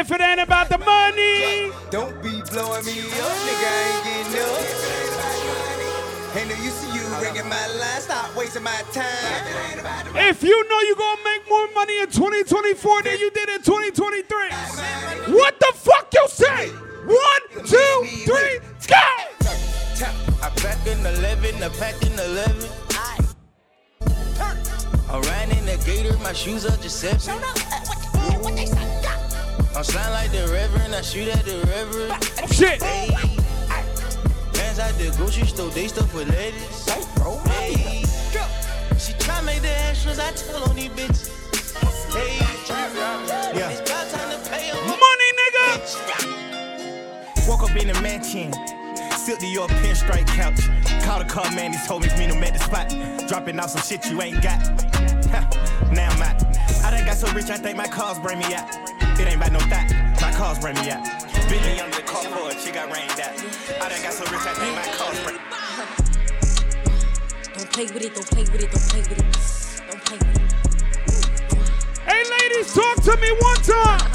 If it ain't about the money. Don't be blowing me up, nigga. I ain't getting up. Ain't no use to you ringing my line. Stop wasting my time. If you know you're gonna make more money in 2024 than you did in 2023, what the fuck you say? One, two, three, go! I pack in 11, I pack in 11. I ran in the gator, my shoes are just seven. I'm sliding like the reverend, I shoot at the reverend. Shit. Hey. Bands at the grocery store, they stuff with ladies. Hey. She try make the extras, I tell on these bitches. Hey. Yeah. It's about time to pay 'em. Money, nigga. Woke up in the mansion. Silk to your pinstripe couch. Called a car man, he told me meet him at the spot. Dropping off some shit you ain't got. now I'm out. I done got so rich, I think my cars bring me out. It ain't about no thought, my cars bring me out. Billy under the car for a got rained out. I done got so rich, I think my cars bring Don't play with it, don't play with it, don't play with it. Don't play with it. Hey, ladies, talk to me one time.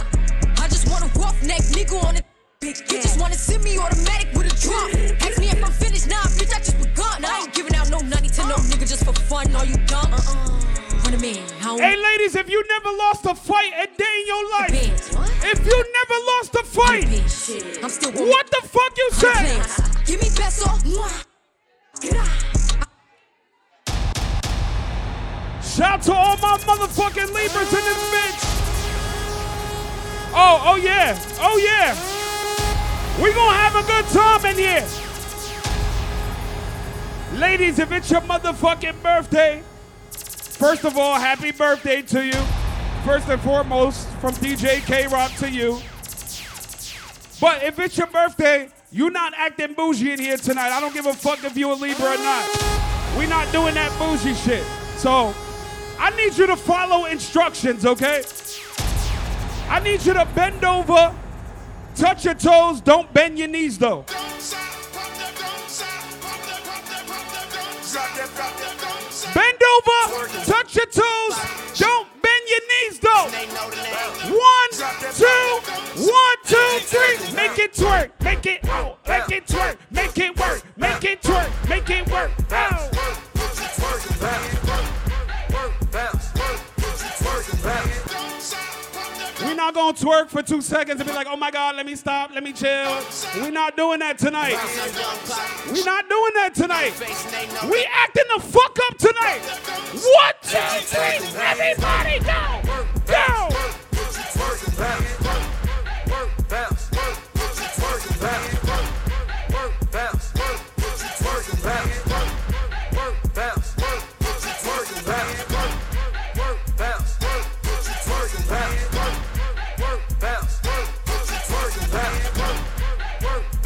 I just want a roughneck nigga on it. You just wanna send me automatic with a drop. Ask me if I'm finished, nah, bitch, I just begun. I ain't giving out no nutty to no nigga just for fun. Are you dumb? Uh-uh. Run a man, how Hey, ladies, if you never lost a fight a day in your life, if you never lost a fight, I'm still what the fuck you say? Give me peso. Shout to all my motherfucking Libras in this bitch. Oh, oh yeah, oh yeah. We gonna have a good time in here. Ladies, if it's your motherfucking birthday, first of all, happy birthday to you. First and foremost, from DJ K Rock to you. But if it's your birthday, you're not acting bougie in here tonight. I don't give a fuck if you're a Libra or not. We're not doing that bougie shit. So I need you to follow instructions, okay? I need you to bend over, touch your toes, don't bend your knees though. Bend over, touch your toes, don't bend your knees though. One, two, one, two, three. Make it twerk, make it out, make it twerk, make it work, make it twerk, make it work. We're not gonna twerk for two seconds and be like, oh my God, let me stop, let me chill. We're not doing that tonight. We're not doing that tonight. We acting the fuck up tonight. One, two, three, everybody go, go.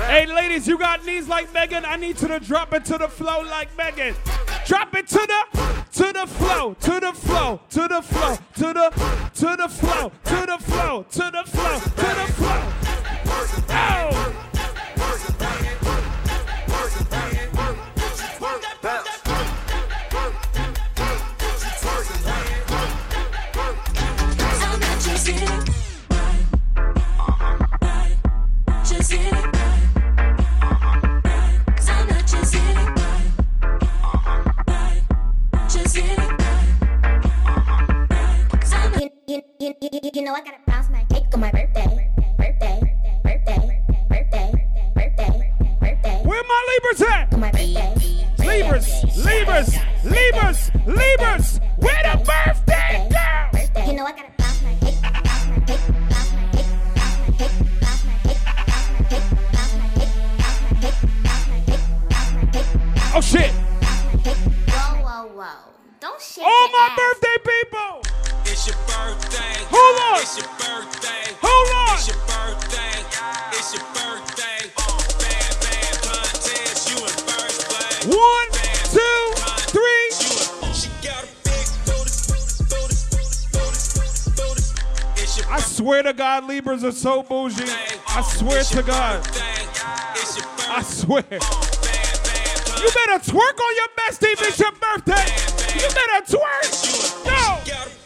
Hey, ladies, you got knees like Megan. I need you to drop it to the flow like Megan. Drop it to the, to the flow, to the flow, to the flow, to the, to the flow, to the flow, to the flow, to the flow. Oh. you, you, you know I gotta bounce my cake on my birthday. Birthday, birthday, birthday, birthday, birthday. Where my Libras at? My birthday. Libras, Libras, Libras, Libras. Where the birthday girl? You know I gotta bounce my cake. Oh shit! Whoa, whoa, whoa! Don't shake. All my birthday people. It's your birthday. Hold on. It's your birthday. Hold on. It's your birthday. Yeah. It's your birthday. Oh, bad, bad contest. You in first place. One, bad, two, three. She got a big booty, I swear to God, Libras are so bougie. Oh, I swear to God. Yeah. I swear. Oh, you better twerk on your bestie. It's your birthday. You better twerk. No.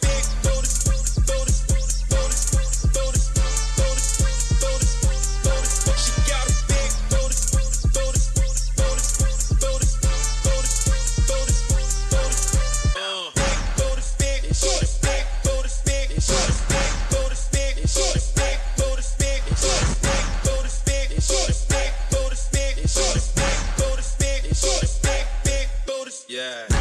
Yeah.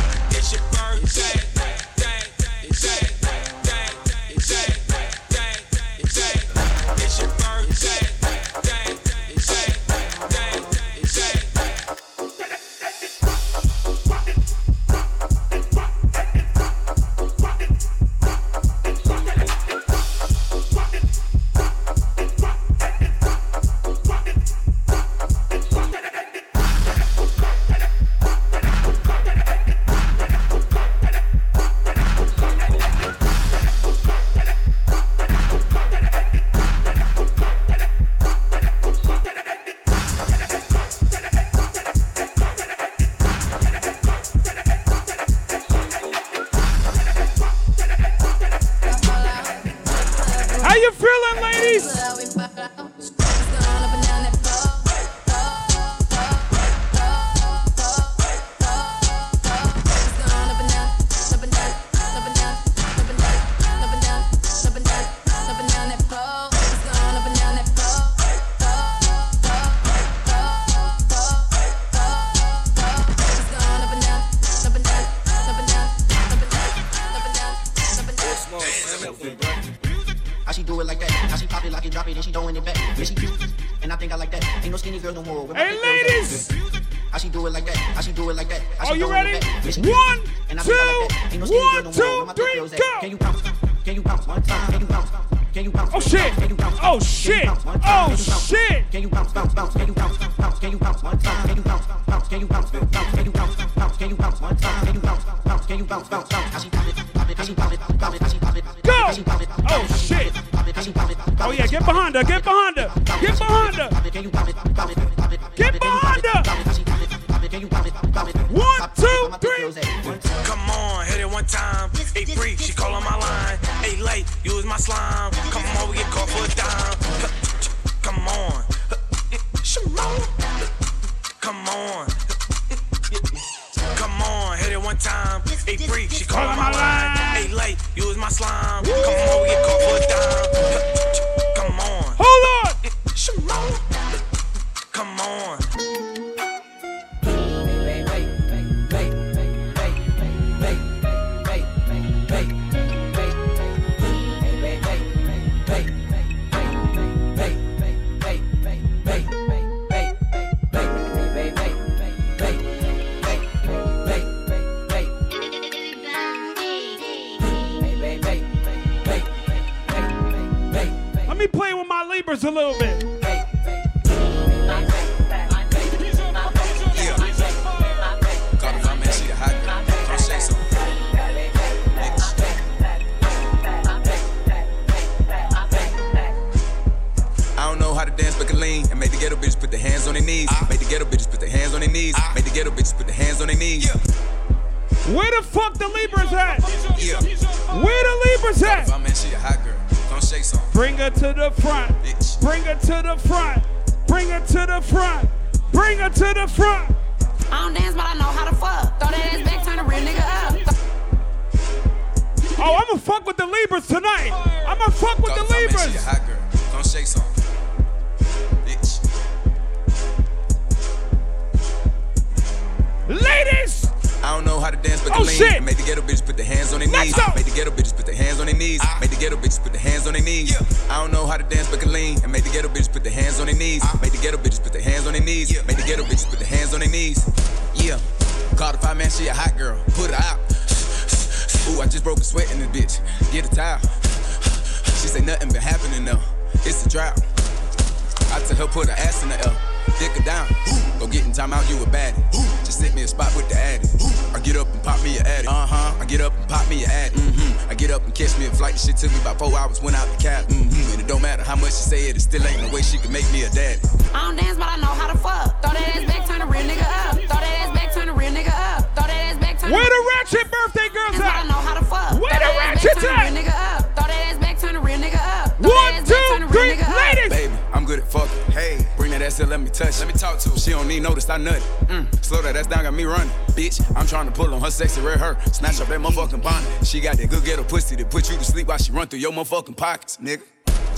Matter she say it, it still ain't no way she can make me a daddy. I don't dance, but I know how to fuck. Throw that ass back, turn a real nigga up. Throw that ass back, turn a real nigga up. Throw that ass back, turn Where the ratchet birthday girls Dance, but I at? know how to fuck. Where the ratchet back, turn a at? real nigga up. Throw that ass back, turn a real nigga up. Throw One, ass back, turn two, a real three, nigga up. ladies. Baby, I'm good at fucking. Hey, bring that ass here, let me touch. Let me talk to her. She don't need notice, I nut. Mm, slow that ass down, got me running. Bitch, I'm trying to pull on her sexy red hair. Snatch up that motherfucking bonnet. She got that good ghetto pussy that put you to sleep while she run through your motherfucking pockets, nigga.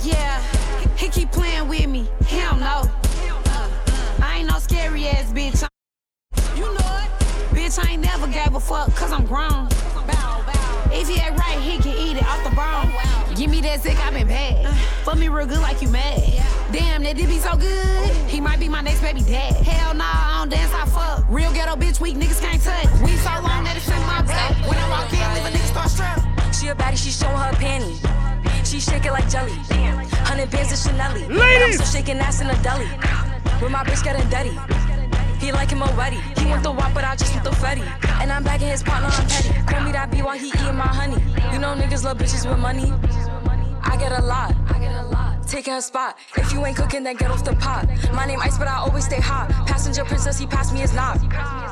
Yeah, he keep playing with me. Hell no. Uh, I ain't no scary ass bitch. You know it. Bitch, I ain't never gave a fuck cause I'm grown. If he ain't right, he can eat it off the bone. Give me that sick, I been bad. Fuck me real good like you mad. Damn, that did be so good. He might be my next baby dad. Hell nah, I don't dance, I fuck. Real ghetto bitch, weak niggas can't touch. We so long that it's in my back. When I walk in, leave a nigga start strap. She a baddie, she showing her panty. She shake it like jelly. Hundred bands of Chanel. Ladies! I'm still shaking ass in a deli. With my bitch getting dirty. He like him already. He want the wop, but I just want the fetty. And I'm back in his partner, I'm petty. Call me that B while he eating my honey. You know niggas love bitches with money. I get a lot. I get a lot. Taking her spot. If you ain't cooking, then get off the pot. My name Ice, but I always stay hot. Passenger princess, he passed me his knob.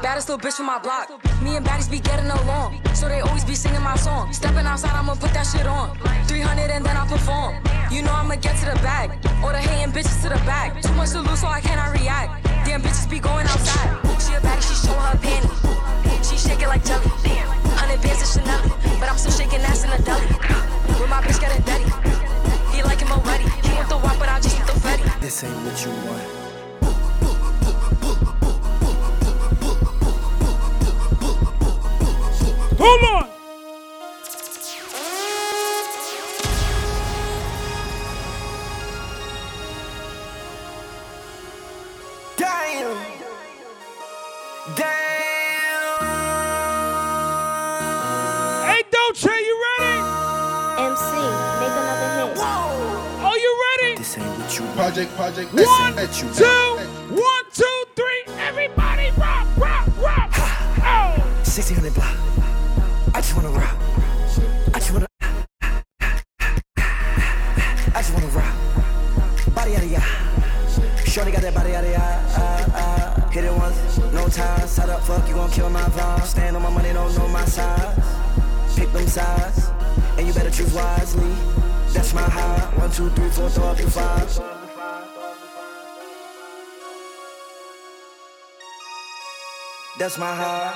Baddest little bitch from my block. Me and baddies be getting along. So they always be singing my song. Stepping outside, I'ma put that shit on. 300 and then I perform. You know I'ma get to the bag. All the hating bitches to the back. Too much to lose, so I cannot react. Damn bitches be going outside. She a baddie, she showing her panty. She shake it like jelly. Hundred bands of Chanel. But I'm still shaking ass in a deli. With my bitch getting dirty. He like him already. He want the wop, but I just want the fetty. This ain't what you want. Hold on. Project, project, One, at you. two, one, two, three. Everybody rock, rock, rock. Oh. 1600 block. I just wanna rock. I just wanna. I just wanna rock. Body out of ya. Shorty got that body out of ya. Uh, uh, hit it once, no time. Side up, fuck, you gon' kill my vibe. Stand on my money, don't know my size. Pick them sides, and you better choose wisely. That's my high. One, two, three, four, throw up to five. That's my high.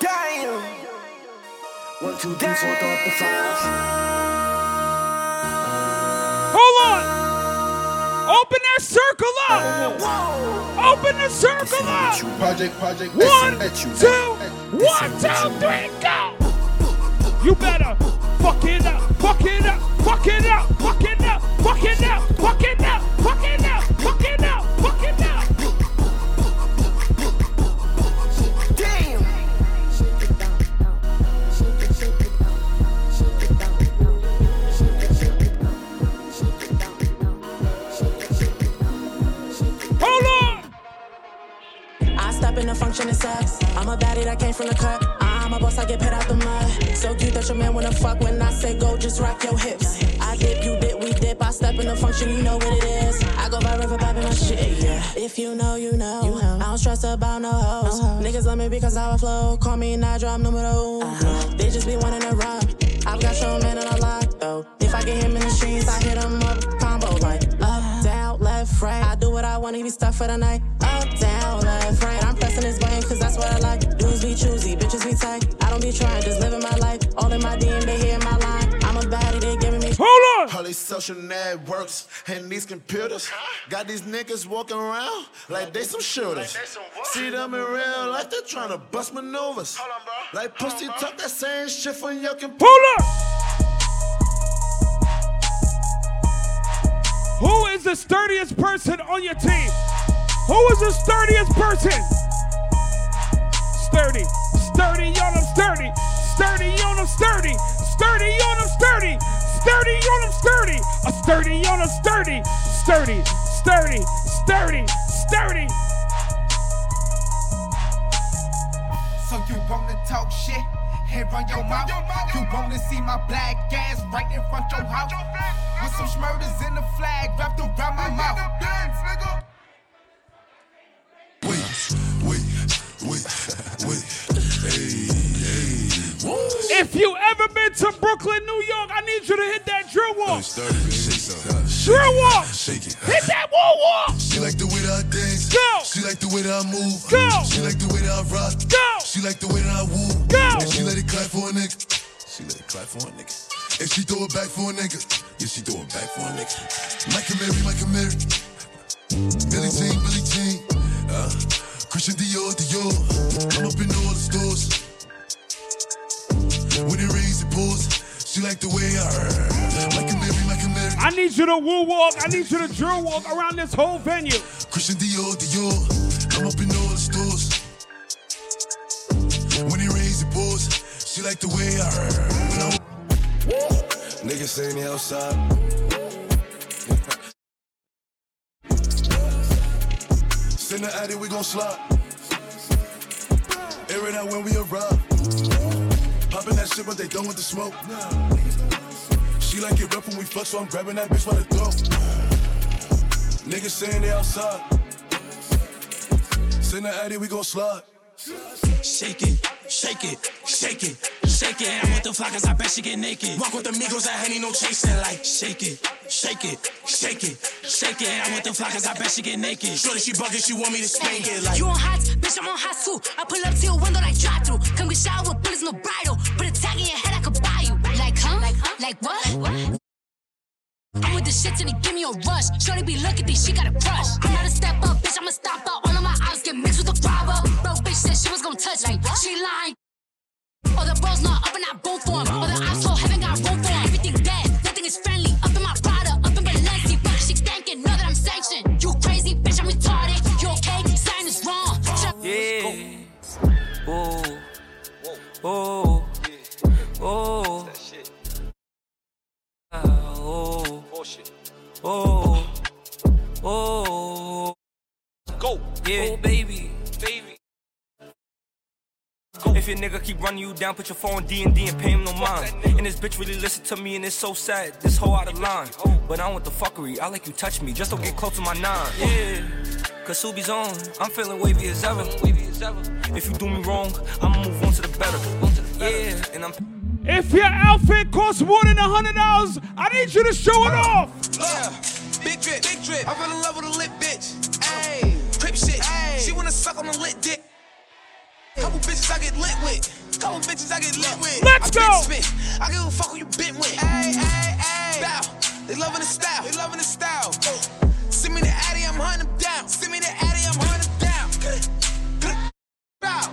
Damn. One, two, three, four, up the five. Hold on. Open that circle up. Open the circle up. Project, project, One, two, one, two, three, go. You better fuck it up, fuck it up, fuck it up, fuck it up, fuck it up, fuck it up, Step in the function it sucks. I'm a baddie that came from the cut. I'm a boss, I get paid out the mud. So cute that your man wanna fuck when I say go, just rock your hips. I dip, you dip, we dip. I step in the function, you know what it is. I go viral for popping my shit, yeah. If you know, you know. I don't stress about no hoes. Uh-huh. Niggas love me because I flow. Call me Nigel, I'm numero uno. Uh-huh. They just be wanting to run. I've got your man in a lock, though. If I get him in the streets, I hit him up, combo like up, right. I do what I want, he be stuck for the night. Up, down, left, right. I'm pressing his button, cause that's what I like. Dudes be choosy, bitches be tight. I don't be trying, just living my life. All in my DM, they hear my line. I'm a baddie, they giving me. Hold on. Holly, so social networks and these computers. Got these niggas walking around like they some shooters. See them in real life, they're trying to bust maneuvers. Like pussy talk that same shit from your computer. Hold up! Who is the sturdiest person on your team? Who is the sturdiest person? Sturdy, sturdy on them, sturdy, sturdy on them, sturdy, sturdy on them, sturdy, sturdy on them, sturdy, a sturdy you on them, sturdy, sturdy, sturdy, sturdy, sturdy. So you wanna talk shit? Run your mouth. You wanna see my black ass right in front of your house? With some schmurders in the flag wrapped around my mouth. If you ever been to Brooklyn, New York, I need you to hit that drill walk. Drill walk. Hit that wall walk. She like the way that I dance. Go. She like the way that I move. Go. She like the way that I rock. Go. She like the way that I woo. Go. And she let it clap for a nigga. She let it clap for a nigga. And she throw it back for a nigga. Yeah, she throw it back for a nigga. Michael Mary, Michael Mary. Billie Jean, Billie Jean. Uh, Christian Dior, Dior. I'm up in all the stores. When it rains, it pours. She like the way I Michael Mary, Michael Mary. I need you to woo walk. I need you to drill walk around this whole venue. Christian Dior, Dior. I'm up in all the stores. When it rains, it pours. She like the way I heard. Niggas saying they outside. Send the addy, we gon' slide. Air it out when we arrive. Popping that shit, but they done with the smoke. She like it rough when we fuck, so I'm grabbing that bitch by the throat. Niggas saying they outside. Send the addy, we gon' slide. Shake it, shake it, shake it, shake it. I'm with the flockers, I bet she get naked. Walk with the Migos, I honey, no chasing. Like, shake it, shake it, shake it, shake it. I'm with the flockers, I bet she get naked. Shorty, she bugging, she want me to spank it. Like, You on hot, bitch, I'm on hot too. I pull up to your window like drive through. Come get shower with bullets, no bridle. Put a tag in your head, I could buy you. Like, huh? Like, what? I'm with the shits and he give me a rush. Shorty be looking these, she got a crush. I'm not a step up, bitch, I'ma stop out. All of my eyes get mixed with the robber. Bro, bitch said she was gonna touch me. She lying. All the bros not up and I boom for him. All the ops so heaven got room for him. Everything dead, nothing is friendly. Up in my Prada, up in Balenci. But she thinking, know that I'm sanctioned. You crazy, bitch, I'm retarded. You okay? Sign is wrong. Shut- Yeah. Oh. Oh. Oh. Oh. Oh. Oh. Go. Yeah. Oh, baby. Baby. If your nigga keep running you down, put your phone D and D and pay him no mind. And this bitch really listen to me, and it's so sad. This whole out of line. But I don't want the fuckery. I like you touch me, just don't get close to my nine. Yeah. Cause Subi's on. I'm feeling wavy as ever. If you do me wrong, I'ma move on to the better. Yeah. And I'm. If your outfit costs more than a hundred dollars, I need you to show it off. Yeah, big drip, big drip. I fell in love with a lit bitch. Ayy, crip shit. Ayy, she wanna suck on a lit dick. Couple bitches I get lit with. Couple bitches I get lit with. Let's I go. I give a fuck who you been with. Ayy, ayy, ayy. Bow. They loving the style. They loving the style. Send me the Addy, I'm hunting them down. Send me the Addy, I'm hunting them down. Bow,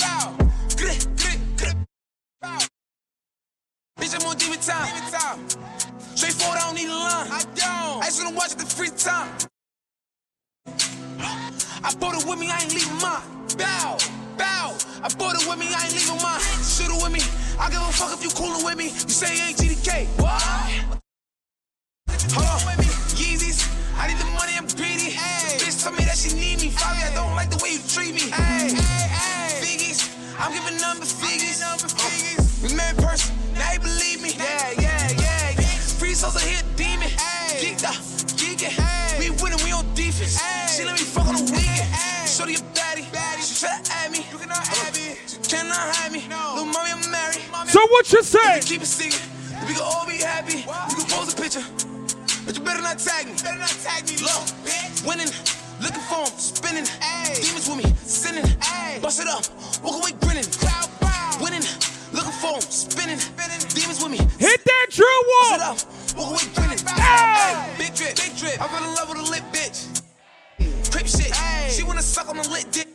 bow. Grr, grr, grr. Bow. Bitch, I'm on demon time. Demon time. Straightforward, I don't need a line. I don't. I just wanna watch it the free time. I bought it with me, I ain't leaving mine. Bow, bow. I bought it with me, I ain't leaving mine. Shoot it with me. I give a fuck if you coolin' with me. You say you ain't GDK. What? Hold on with me. Yeezys. I need the money, I'm greedy. Hey. Bitch told me that she need me. Fabi, I don't like the way you treat me. Hey, hey, hey. Figgies. I'm giving number figures. Number uh, figures. We met in person. Now you believe me. Yeah, yeah, yeah. yeah. Free souls are here, demon. Geeked up, geeking. We winning, we on defense. She let me fuck on the weekend. Shorty a baddie. She try to hide me. No. Little mommy, I'm married. So what you say? Keep it singing. We can all be happy. Can pose a picture. But you better not tag me. Better not tag me. Look, winning. Looking for him, spinning. Ay. Demons with me, sinning. Ay. Bust it up, walk away grinning. Cloud bow. Winning, looking for him, spinning. spinning. Demons with me. Hit that drill wall. Bust it up, walk away grinning. Ay. Ay. Big drip, big drip. I fell in love with a lit bitch. Crip shit. Ay. She wanna suck on a lit dick.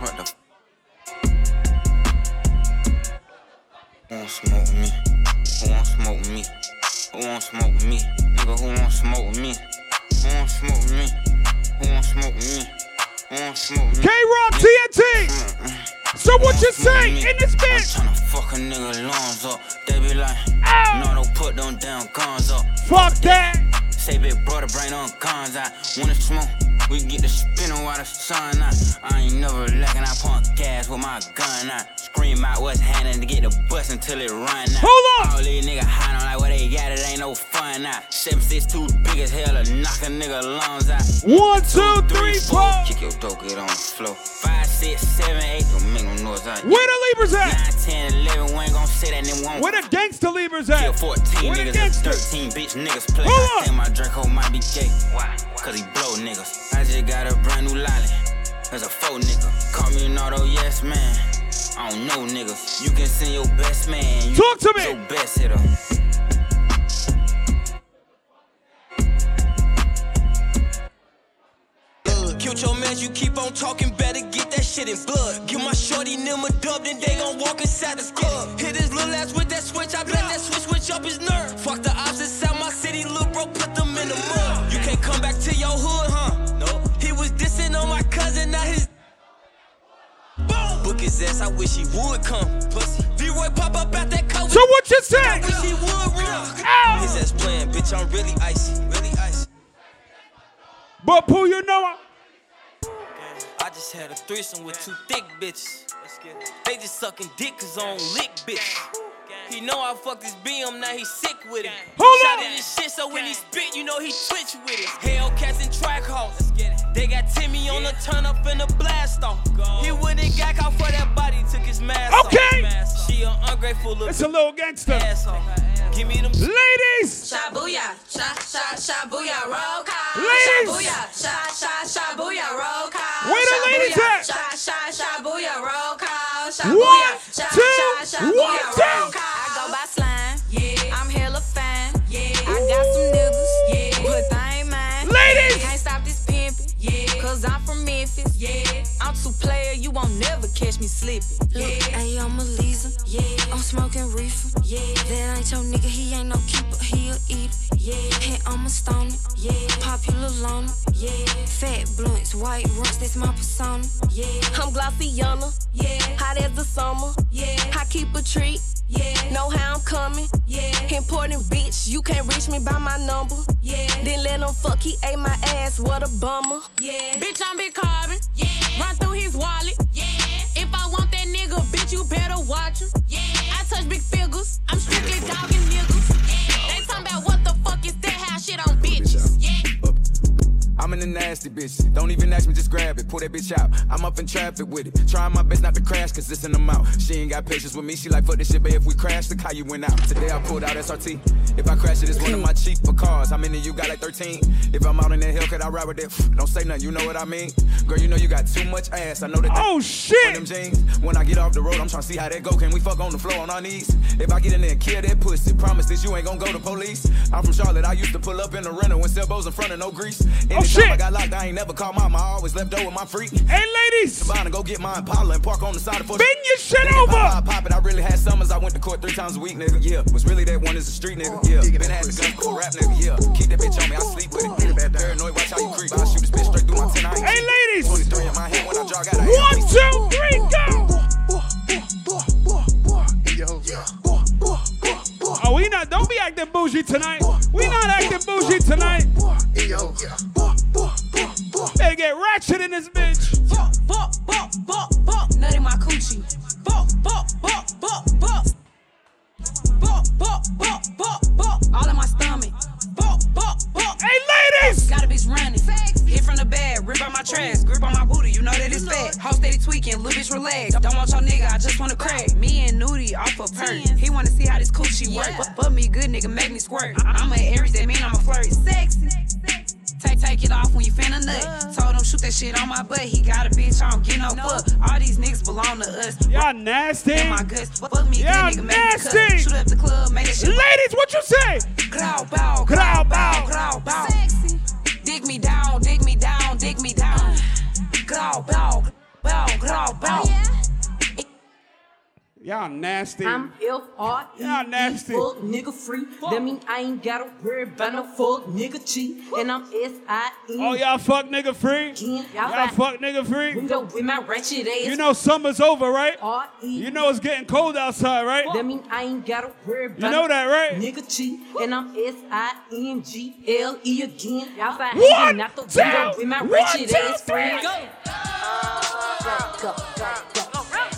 What the? Who won't smoke me? Who won't smoke me? Who won't smoke me? Nigga, who won't smoke me? Who won't smoke me? Who won't smoke me? Who won't smoke me? K Rock TNT! So what you say in this bitch? I'm tryna fuck a nigga lungs up. They be like, no, don't put them guns up. Fuck that. Say big brother, brain on guns. Wanna smoke we get the spinning while the sun out. I ain't never lacking, I pump gas with my gun out. Scream out what's happening to get the bus until it run out. Hold on! All these niggas hiding like what they got, it ain't no fun out. Seven six two big as hell to knock a nigga lungs out. One, two, three, four. Kick your dope, get on the floor. Five, six, seven, eight, don't make no noise out. Where the Libras at? Nine, ten, eleven, we ain't gon' say that name one. Where the gangster Libras at? Kill 14 Where niggas, gangster? 13 bitch niggas play. Hold I think my Draco might be gay. Why? Cause he blow niggas. I just got a brand new lolly. There's a faux nigga. Call me an auto yes man. I don't know niggas. You can send your best man. You Talk to me. Your best hitter. Killed your man, you keep on talking, better get that shit in blood. Give my shorty them a dub, then they gon' walk inside the club. Hit his little ass with that switch, I bet that switch switch up his nerve. Fuck the Book his ass, I wish he would come. Pussy. V-Roy pop up out that car. So what you say? I wish he would run. His ass playing, bitch, I'm really icy, really icy. But Pooh, you know I- I just had a threesome with two thick bitches. They just sucking dick cause I don't lick bitch. He know I fucked his BM, now he sick with it. Hold Shot on. in his shit, so when he spit, you know he twitch with it. Hellcats and Trackhawks. They got Timmy on the turn up in the blast off. He went and got out for that body, took his mask Okay. off. She an ungrateful little It's a little gangster. asshole. Give me them Ladies! Shabuya, sha sha shabuya, roll call. Ladies! Shabuya, sha sha shabuya, roll call. Where the ladies Shabuya, at? Sha sha shabuya, roll call. One, Shabuya, sha two, sha shabuya, one, roll two. call. I go by slime. Yeah, I'm hella fine. Yeah, I got some niggas. Yeah, but they ain't mine. Ladies! can't stop this pimping. Yeah, cause I'm from Memphis. Yeah, I'm too player, you won't never catch me slipping. Look, hey, I'm a Lisa. Yeah, I'm smoking reefer. Yeah, that ain't your nigga, he ain't no keeper, he a eater. Yeah, hey, I'm a stoner. Yeah, popular loner. Yeah, fat blunts, white runts, that's my persona. Yeah, I'm Glossiana. Yeah, hot as the summer. Yeah, I keep a treat. Yeah, know how I'm coming. Yeah, important bitch, you can't reach me by my number. Yeah, then let him fuck, he ate my ass, what a bummer. Yeah, bitch, I'm big carbon. Yeah, run through his wallet. Yeah, if I want that nigga, bitch, you better watch him. Yeah, I touch big figures, I'm strictly dogging niggas. Nasty bitch. Don't even ask me, just grab it. Pull that bitch out. I'm up in traffic with it. Trying my best not to crash, cause it's in the mouth. She ain't got patience with me. She like, fuck this shit, babe. If we crash, look how you went out. Today I pulled out SRT. If I crash it, it's one of my cheaper cars. How many you got? Like 13. If I'm out in that hill, could I ride with it? Don't say nothing, you know what I mean? Girl, you know you got too much ass. I know that. Oh, shit. Them jeans. When I get off the road, I'm trying to see how that go. Can we fuck on the floor on our knees? If I get in there and kill that pussy, promise this you ain't gonna go to police. I'm from Charlotte. I used to pull up in the rental when Selbo's in front of no grease. Oh, Anytime shit. I got locked, I ain't never called mama. I always left over my freak. Hey, ladies! Savannah, go get my Impala and park on the side of Bend your shit Nigga, over! Pop, pop, pop it. I really had summers. I went to court three times a week, nigga. Yeah, was really that one is a street nigga. Yeah, been had the gun for a rap nigga. Yeah, keep that bitch on me. I sleep with it. Paranoid, watch how you creep. I shoot this bitch straight through my 10. I Hey, ladies! 23 in my head when I jog out. One, two, three, go! Oh, we not. Don't be acting bougie tonight. We not acting bougie tonight. Better get ratchet in this bitch. Fuck, fuck, fuck, fuck, fuck, nut in my coochie. Fuck, fuck, fuck, fuck, fuck. Fuck, fuck, fuck, fuck, fuck, all in my stomach. Fuck, fuck, fuck. Hey, ladies! Got a bitch running. Hit from the bed, rip out my trash, grip on my booty, you know that it's fat. Hoe steady tweaking, little bitch relax. Don't want your nigga, I just wanna crack. Me and Nudie off a perk. He wanna see how this coochie work. But, but me good nigga make me squirt. I- I'm a Aries, that mean I'm a flirt. Sexy. Take, take it off when you finna nut. Told him shoot that shit on my butt. He got a bitch, I don't get no fuck. All these niggas belong to us. Y'all nasty. In my guts. Fuck me, good Y'all nigga, make me nasty. cut. Shoot up the club, make that shit. Ladies, what you say? Growl, bow, Growl, bow. growl, bow. Sexy. Dig me down, dig me down, dig me down. Uh. Growl, bow, bow, growl, bow. Oh, Y'all nasty. nasty. I'm F R E Y'all nasty. fuck nigga free. That mean I ain't gotta worry about no fuck nigga cheat. And I'm S I N. Oh, y'all fuck nigga free? Y'all Y'all fuck nigga free? Window with my ratchet ass. You know summer's over, right? R-E. You know it's getting cold outside, right? That mean I ain't gotta worry about You know that, right? Nigga cheat. And I'm S I N G L E again. Y'all find One, hanging out the window with my one, ratchet ass three. Go. Go, go, go, go. Go,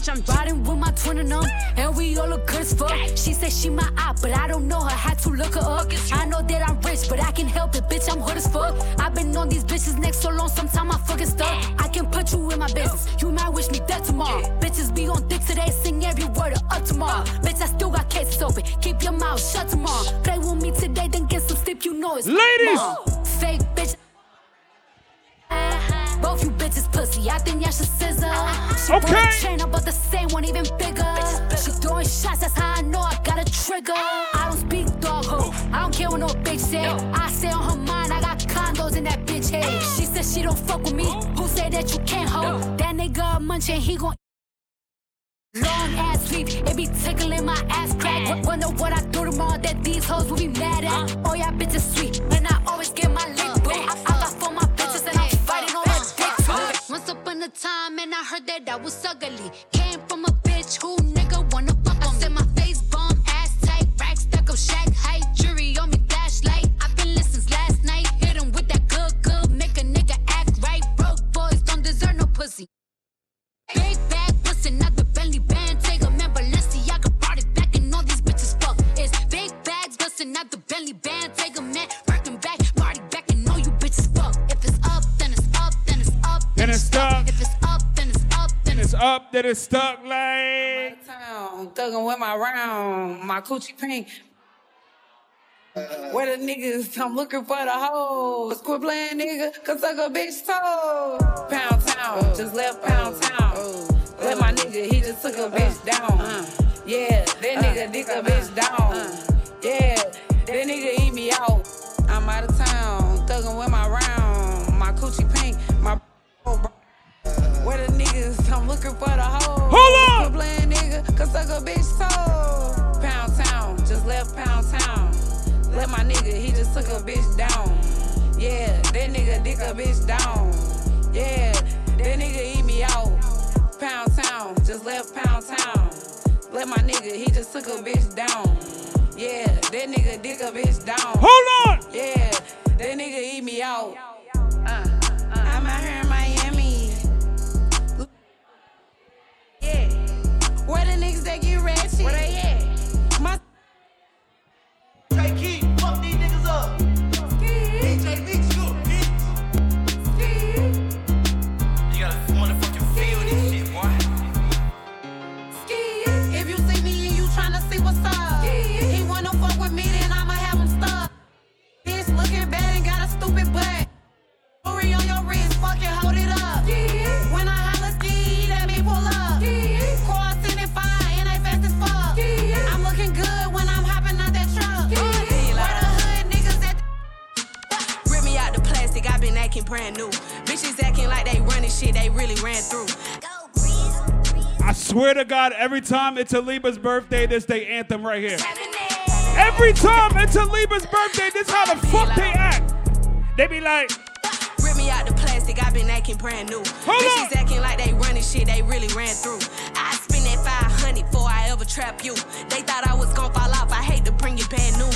Bitch, I'm riding with my twin and them, and we all look good as fuck. She said she my eye, but I don't know her. Had to look her up. I know that I'm rich, but I can help it. Bitch, I'm hood as fuck. I've been on these bitches next so long, sometimes I fucking stuck. I can put you in my business. You might wish me dead tomorrow. Bitches be on dick today, sing every word of up tomorrow. Bitch, I still got cases open. Keep your mouth shut tomorrow. Play with me today, then get some sleep. You know it's Ladies! Fake bitch. Uh-huh. Both you bitches pussy, I think y'all should scissor. She Okay. a chain, but the same one even bigger. She throwing shots, that's how I know I got a trigger. I don't speak dog ho, I don't care what no bitch say. I stay on her mind, I got condos in that bitch head. She said she don't fuck with me, who say that you can't hold? That nigga munching, he gon' Long ass sleep, it be tickling my ass crack. W- Wonder what I do tomorrow that these hoes will be mad at. Oh, yeah, bitches sweet, and I always get my Time, and I heard that I was ugly. Came from a bitch who nigga wanna Then it's stuck like. town, thuggin' with my round, my coochie pink. Where the niggas come looking for the hoes. Quit playing, nigga, cause suck a bitch toe. Pound town, just left pound town. Let my nigga, he just took a bitch down. Yeah, that nigga dick a bitch down. Yeah, that nigga eat me out. I'm out of town, thuggin' with my round, my coochie pink, my. Where the niggas I'm looking for the hoes. Hold on! Quit playing, nigga, cause suck a bitch toe. Pound town, just left pound town. Let my nigga, he just took a bitch down. Yeah, that nigga dick a bitch down. Yeah, that nigga eat me out. Pound town, just left pound town. Let my nigga, he just took a bitch down. Yeah, that nigga dick a bitch down. Hold on! Yeah, that nigga eat me out. Uh, Yeah. Where the niggas that get ratchet? Where they at? My Take key, fuck these niggas up. DJ Mix, you a bitch. You gotta motherfucking feel this shit, boy. If you see me and you tryna see what's up, he wanna fuck with me, then I'ma have him stuck. Bitch looking bad and got a stupid butt. Brand new. Bitches acting like they running shit they really ran through. I swear to God, every time it's Aliba's birthday, this they anthem right here. Every time it's Aliba's birthday, this how the fuck they act. They be like, Rip me out the plastic, I been acting brand new. Bitches acting like they running shit they really ran through. I spend that 500 before I ever trap you. They thought I was gonna fall off, I hate to bring you bad news.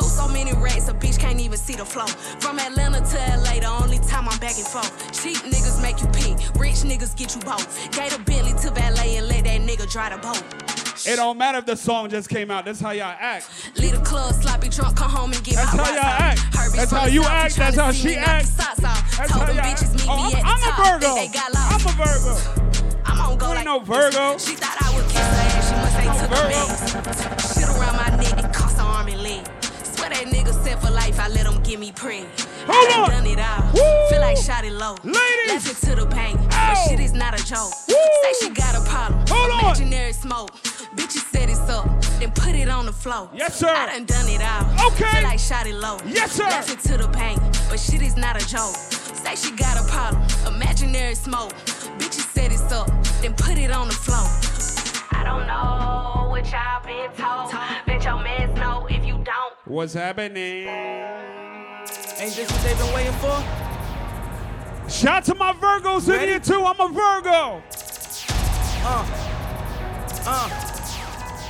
Through so many racks, a bitch can't even see the flow. From Atlanta to LA, the only time I'm back and forth. Cheap niggas make you pee, rich niggas get you both. Gave a Bentley to valet and let that nigga drive the boat. It don't matter if the song just came out. That's how y'all act. Leave the club, sloppy drunk, come home and get That's my how y'all act. Herbie That's how you act. That's how she acts. That's how y'all meet Oh, me I'm- I'm a. Virgo. They, they got lost. I'm a Virgo. I'm on go You like know Virgo. She thought I would kiss her ass. She must ain't took a. Shit around my neck, set for life. I let him give me preg. Hold I done on. done it all. Woo. Feel like shot it low. Ladies. Left it to the pain. But shit is not a joke. Woo. Say she got a problem. Hold on. Imaginary smoke. Bitches set it up. Then put it on the floor. Yes, sir. I done done it all. Okay. Feel like shot it low. Yes, sir. Left it to the pain. But shit is not a joke. Say she got a problem. Imaginary smoke. Bitches set it up. Then put it on the floor. I don't know what y'all been told. What's happening? Ain't this what they've been waiting for? Shout out to my Virgos in here too. I'm a Virgo. Uh, uh.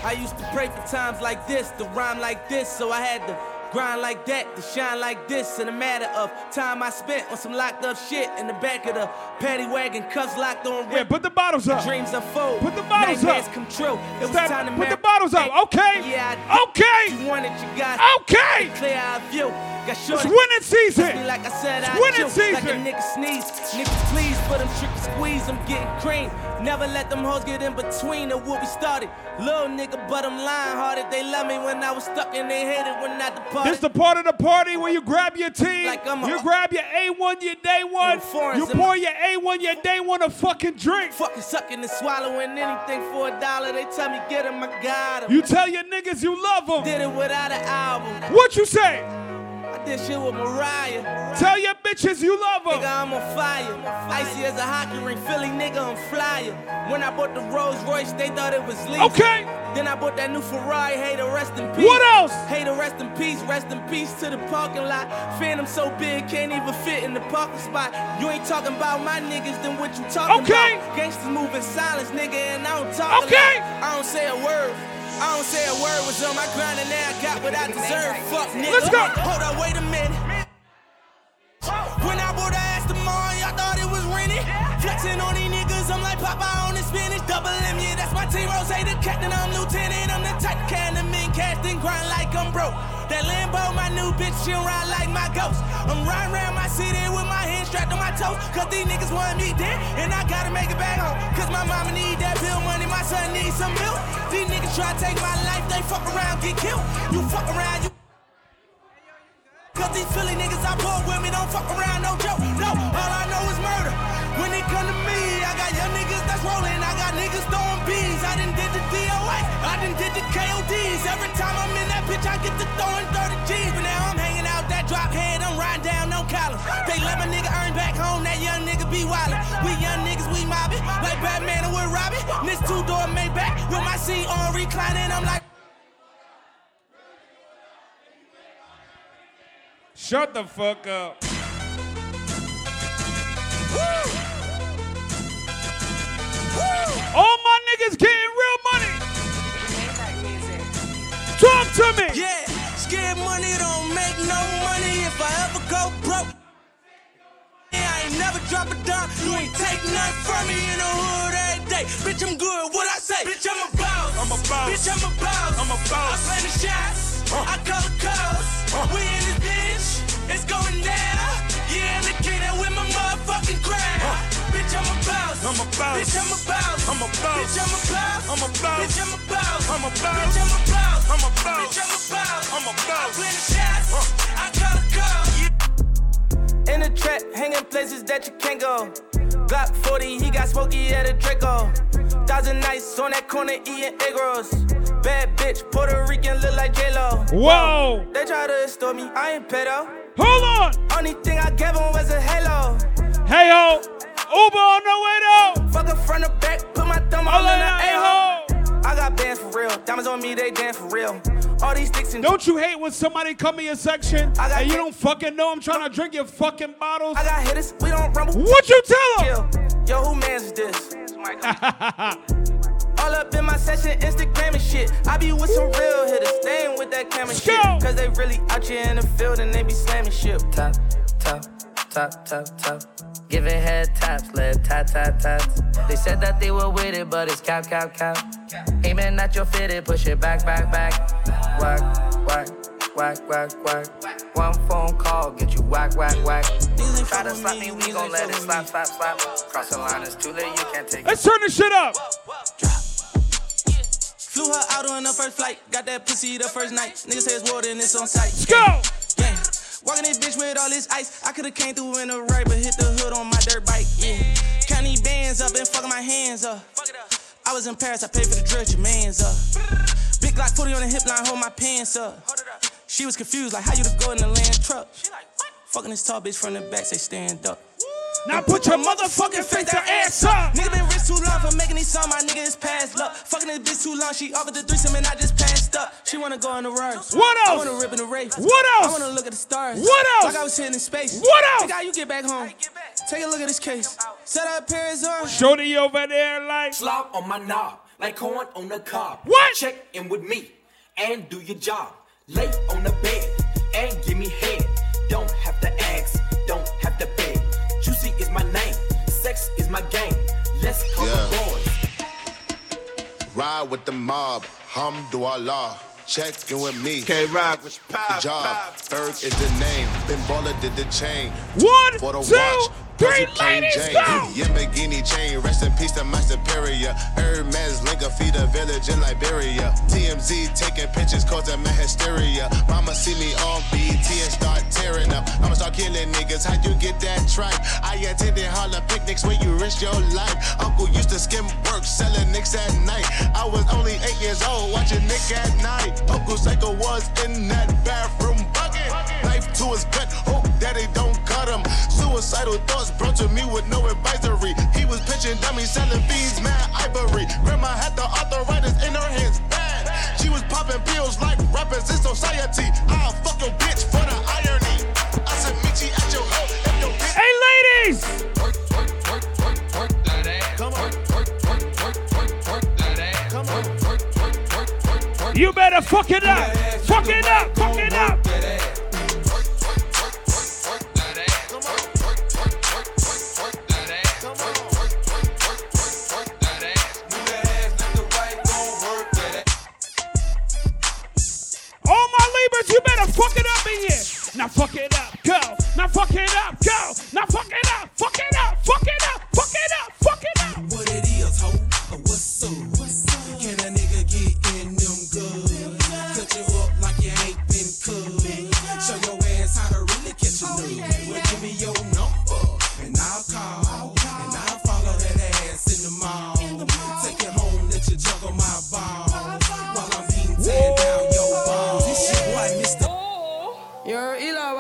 I used to pray for times like this, to rhyme like this, so I had to grind like that, to shine like this. In a matter of time I spent on some locked up shit in the back of the paddy wagon, cuffs locked on. Yeah, put the bottles up. Dreams unfold. Put the bottles Nightmares up. come true. It was time to put marry- the bottles up. Okay. Yeah, I Okay. You wanted, you got. Okay. Clear eye view. Got It's winning season. Like I said It's I winning do. Like a season. nigga sneeze. Nigga please for them tricky squeeze. I'm getting cream. Never let them hoes get in between of what we started. Little nigga, but I'm lying hearted. They love me when I was stuck and they hated when I departed. This the part of the party where you grab your team, Like a- you grab your A1, your day one, you pour your A1, your day one a fucking drink. Fucking sucking and swallowing anything for a dollar. They tell me get 'em, I got 'em. You tell your niggas you love them. Did it without an album. What you say? Did shit with Mariah. Tell your bitches you love them. Nigga, I'm on fire. Icy as a hockey ring, Philly nigga, I'm flyer. When I bought the Rolls Royce, they thought it was lease. Okay. Then I bought that new Ferrari, hey to rest in peace. What else? Hey to rest in peace, rest in peace to the parking lot. Phantom so big, can't even fit in the parking spot. You ain't talking about my niggas, then what you talking Okay. about? Gangsters move in silence, nigga, and I don't talk Okay. I don't say a word. I don't say a word was on my grind and now I got what I deserve. Fuck nigga. Let's go. Hold up, wait a minute. When I bought her ass tomorrow, y'all thought it was rented. Flexing on these niggas, I'm like Popeye on the spinach. Double M, yeah, that's my team. Ross, the captain, I'm lieutenant. I'm the type can of men cast and grind like I'm broke. That Lambo, my new bitch, she ride like my ghost. I'm riding around my city with my hands strapped on my toes. Cause these niggas want me dead, and I gotta make it back home. Cause my mama need that bill money, my son needs some milk. These niggas try to take my life, they fuck around, get killed. You fuck around, you Cause these Philly niggas I pull with me don't fuck around, no joke. No, all I know is murder. When it come to me, I got young niggas that's rolling. I got niggas throwing bees. I done did the DOS. I done did the KODs. Every time I'm in that bitch, I get to throwing 30 G's. But now I'm hanging out that drop head. I'm riding down no collar. They let my nigga earn back home. That young nigga be wildin'. We young niggas, we mobbing. Like Batman and with Robin. This two door Maybach with my seat on reclining. I'm like. Shut the fuck up. All my niggas getting real money. Talk to me. Yeah, scared money don't make no money if I ever go broke. I ain't never drop a dime, you ain't take nothing from me in the hood every day. Bitch, I'm good, what I say? Bitch, I'm a boss. I'm a boss. Bitch, I'm a boss. I'm a boss. I play the shots, I call the calls. We in this bitch, it's going down. Yeah, I'm the that with my motherfucking crown. Bitch, I'm a boss. I'm a boss. Bitch, I'm a boss. I'm a boss. Bitch, I'm a boss. I'm a boss. Bitch, I'm a boss. I'm a boss. Bitch, I'm a boss. I'm a boss. Bitch, I'm a boss. I'm a boss. I play the shots, I call the calls. In the trap, hanging places that you can't go. Glock 40, he got smoky at a Draco. Thousand nights on that corner eating egg rolls. Bad bitch, Puerto Rican, look like J-Lo. Whoa. They try to extort me, I ain't pedo. Hold on. Only thing I gave him was a halo. Hey ho. Uber on the way though. Fuck her front or back, put my thumb all in the a-hole. I got bands for real, diamonds on me, they dance for real. All these sticks and Don't you hate when somebody come in your section and you hit- don't fucking know I'm trying to drink your fucking bottles? I got hitters, we don't rumble. What you tell them? Yo, who mans is this? All up in my session, Instagram and shit. I be with some real hitters, staying with that camera shit. Cause they really out here in the field and they be slamming shit. Top, top, top, top, top. Giving head taps, led tat, tat, tats. They said that they were with it, but it's cap, cap, cap. Aiming at your fitted, push it back, back, back. Whack, whack, whack, whack, whack. One phone call, get you whack, whack, whack. Try to slap me, we gon' let it slap, slap, slap. Cross the line, it's too late, you can't take it. Let's turn this shit up. Flew her out on the first flight. Got that pussy the first night. Nigga say it's water and it's on site. Let's go. Yeah. Walking this bitch with all this ice. I could've came through in the right, but hit the hood on my dirt bike. Yeah. Count these bands up and fucking my hands up. I was in Paris, I paid for the dress, your man's up. Big Glock 40 on the hip line, hold my pants up. She was confused, like how you the go in the land truck. She like, fuck Fucking this tall bitch from the back, say stand up. Now put your motherfucking face to ass up. Nigga been rich too long for making these songs, my nigga is past luck. Fucking this bitch too long, she offered the threesome and I just passed up. She wanna go on the rush. What else? I wanna rip in the race. What else? I wanna look at the stars. What else? Like I was sitting in space. What else? Think how you get back home. Take a look at this case. Set up pairs on. Shorty over there like Slop on my knob, like corn on the cob. What? Check in with me and do your job. Late on the bed Let's call Yeah. the boys. Ride with the mob, Hamdulillah. Check in with me. Krock, Good job. Berg is the name. Ben Baller did the chain. One, For the two, watch. Three, ladies, Jane. go. Yamagini chain. Rest in peace to my superior. Hermes Linka feed a village in Liberia. TMZ taking pictures causing my hysteria. Mama see me on BET and start tearing up. I'ma start killing niggas. How you get that tripe? I attended Harlem picnics where you risk your life. Uncle used to skim work, selling nicks at night. I was only eight years old, watching Nick at Nite. Uncle Psycho was in that bathroom bucket. Knife to his gut, hope that they don't cut him. Suicidal thoughts brought to me with no advisory. He was pitching dummies, selling fiends, mad ivory. Grandma had the arthritis in her hands, bad. She was popping pills like rappers in society. I'll fuck your bitch for the irony. I said, meet you at your hoe if your bitch. Hey ladies! You better fuck it up! Fuck it up! Fuck it up! Libras, you better fuck it up in here. Now fuck it up, go. Now fuck it up, go. Now fuck it up, fuck it up, fuck it up, fuck it up, fuck it up. What it is, ho? What's up?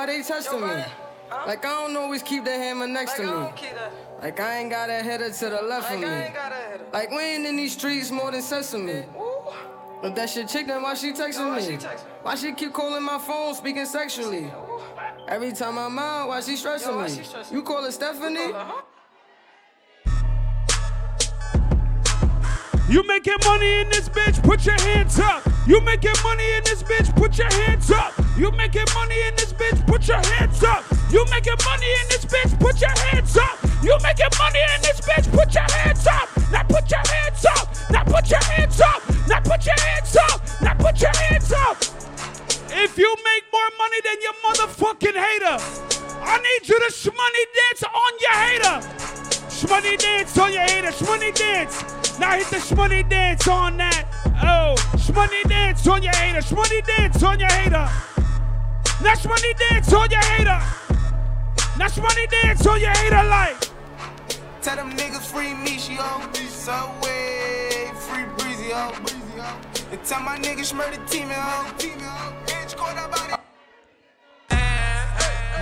Why they touching me? Like I don't always keep the hammer next to me. Like I ain't got a header to the left of me. Like we ain't in these streets more than sesame. If that shit chick, then why she texting me? Why she keep calling my phone, speaking sexually? Every time I'm out, why she stressing me? You call her Stephanie? You making money in this bitch, put your hands up. You making money in this bitch, put your hands up. You making money in this bitch, put your hands up. You making money in this bitch, put your hands up. You making money in this bitch, put your hands up. Now put your hands up. Now put your hands up. Now put your hands up. Now put your hands up. If you make more money than your motherfucking hater, I need you to shmoney dance on your hater. Shmoney dance on your hater. Shmoney dance. Now hit the shmoney dance on that. Oh, shmoney dance on your hater. Shmoney dance on your hater. Now shmoney dance on your hater. Now shmoney dance on your hater like. Tell them niggas free Mishi, yo. Subway, free Breezy, yo. And tell my niggas murder team. Bitch, call that body.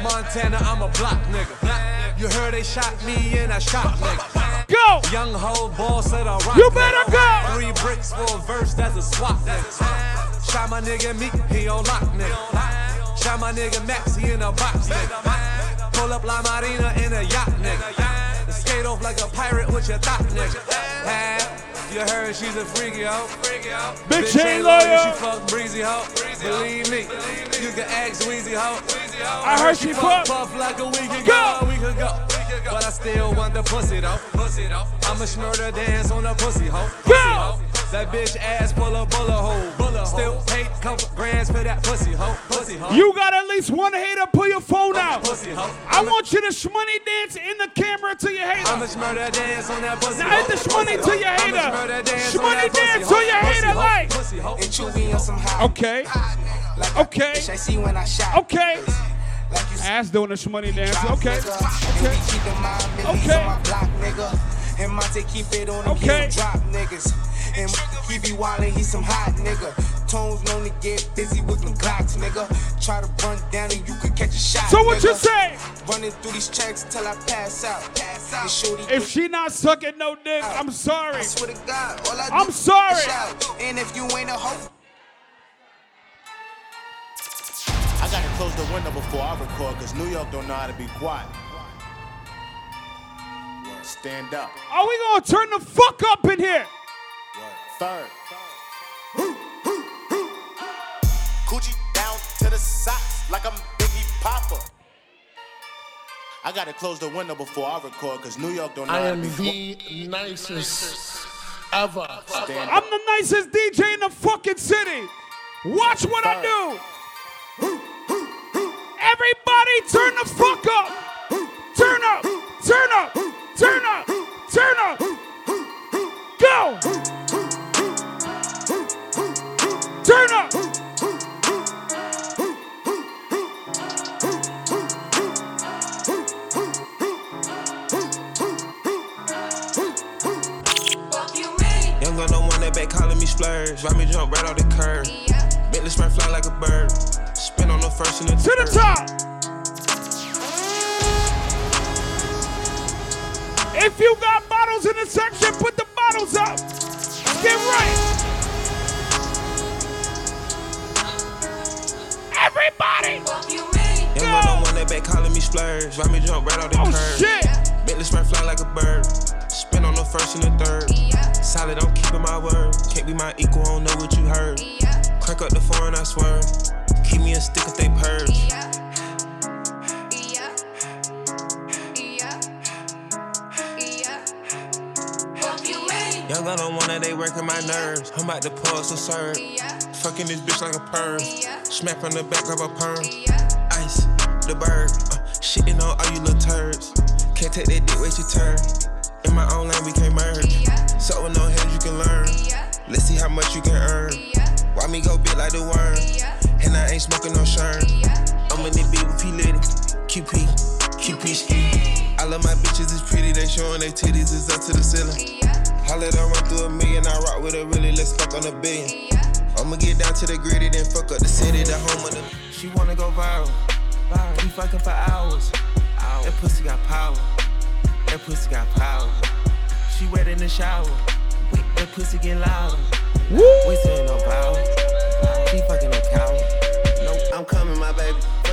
Montana, I'm a block nigga. You heard they shot me and I shot nigga. Go! Young hoe boss at a rock. You better go! Three bricks for a verse, that's a swap nigga. Shot my nigga Meek, he on lock nigga. Shot my nigga Max, he in a box nigga. Pull up La Marina in a yacht nigga. Skate off like a pirate with your thought nigga. You heard she's a freaky hoe. Freaky hoe. Bitch ain't loyal. She fuck breezy hoe. Believe me. You can ask Weezy hoe. I heard she fuck- puff like a week ago. Go. A week ago. But I still want the pussy though. Pussy though. I'ma smurder dance on the pussy hoe. Pussy hoe. That bitch ass full of bullet hole. Bullet Still paid couple grands for that pussy hoe. Pussy hoe. You got at least one hater. Pull your phone out. Pussy hoe. I want you to shmoney dance in the camera to your hater. I'ma smurder dance on that pussy Now hoe. hit the shmoney to your I'ma hater. smurder dance Shmoney pussy dance hoe. to your hater like. Pussy hoe. And chewy on some high. Okay. Okay. I see when I shot. Okay. Like Ass doing the shmoney dance. Okay. Okay. Keeping my millies Okay. on my block, nigga. And Monte keep it on them Okay. drop niggas. And he be wildin', he some hot nigga. Tones known to get busy with them Glocks, nigga. Try to run down and you could catch a shot. So what you say? Running through these checks till I pass out. Pass out. Shorty If she not sucking no dick, I'm sorry. I swear to God, all I I'm do sorry. shout. And if you ain't a hoe, I gotta close the window before I record, cause New York don't know how to be quiet. Stand up. Are we gonna turn the fuck up in here? Third. Coochie down to the socks like I'm Biggie Papa. I gotta close the window before I record, cause New York don't know I how to am be quiet. the nicest ever. Stand I'm the nicest DJ in the fucking city. Watch what I do. Everybody turn the fuck up. Turn up. Turn up. Turn up. Turn up. Go. Turn up. Young gun no one that back calling me splurge. Ride me jump right off the curb. Bentley spray fly like a bird. Spin on the first and the To the top. If you got bottles in the section, put the bottles up. Get right. Everybody. Young gun no one that back calling me splurge. Ride me jump right off the Oh, curb. shit. Bentley spray fly like a bird. Spin on the first and the third. Solid, I'm keeping my word. Can't be my equal, I don't know what you heard. Crack up the foreign, I swear. Keep me a stick if they purge. Yeah. Young gun on one that they working my nerves. I'm about to pull some serve. Fucking this bitch like a perm. Smack on the back, grab a perm. Ice, the bird. Uh, shitting on all you little turds. Can't take that dick, wait your turn. In my own lane, we can't merge. So with no hands, you can learn. Let's see how much you can earn. Why me go big like the worm? And I ain't smoking no shirt. I'm in this beat with P. Litty. QP, QP ski. I love my bitches, it's pretty. They showing their titties, is up to the ceiling. I let her run through a million. I rock with her really, let's fuck on a billion. I'ma get down to the gritty, then fuck up the city, the home of the. She wanna go viral. viral. We fucking for hours. That pussy got power. That pussy got power. She wet in the shower. That pussy get louder. We saying no power. She fucking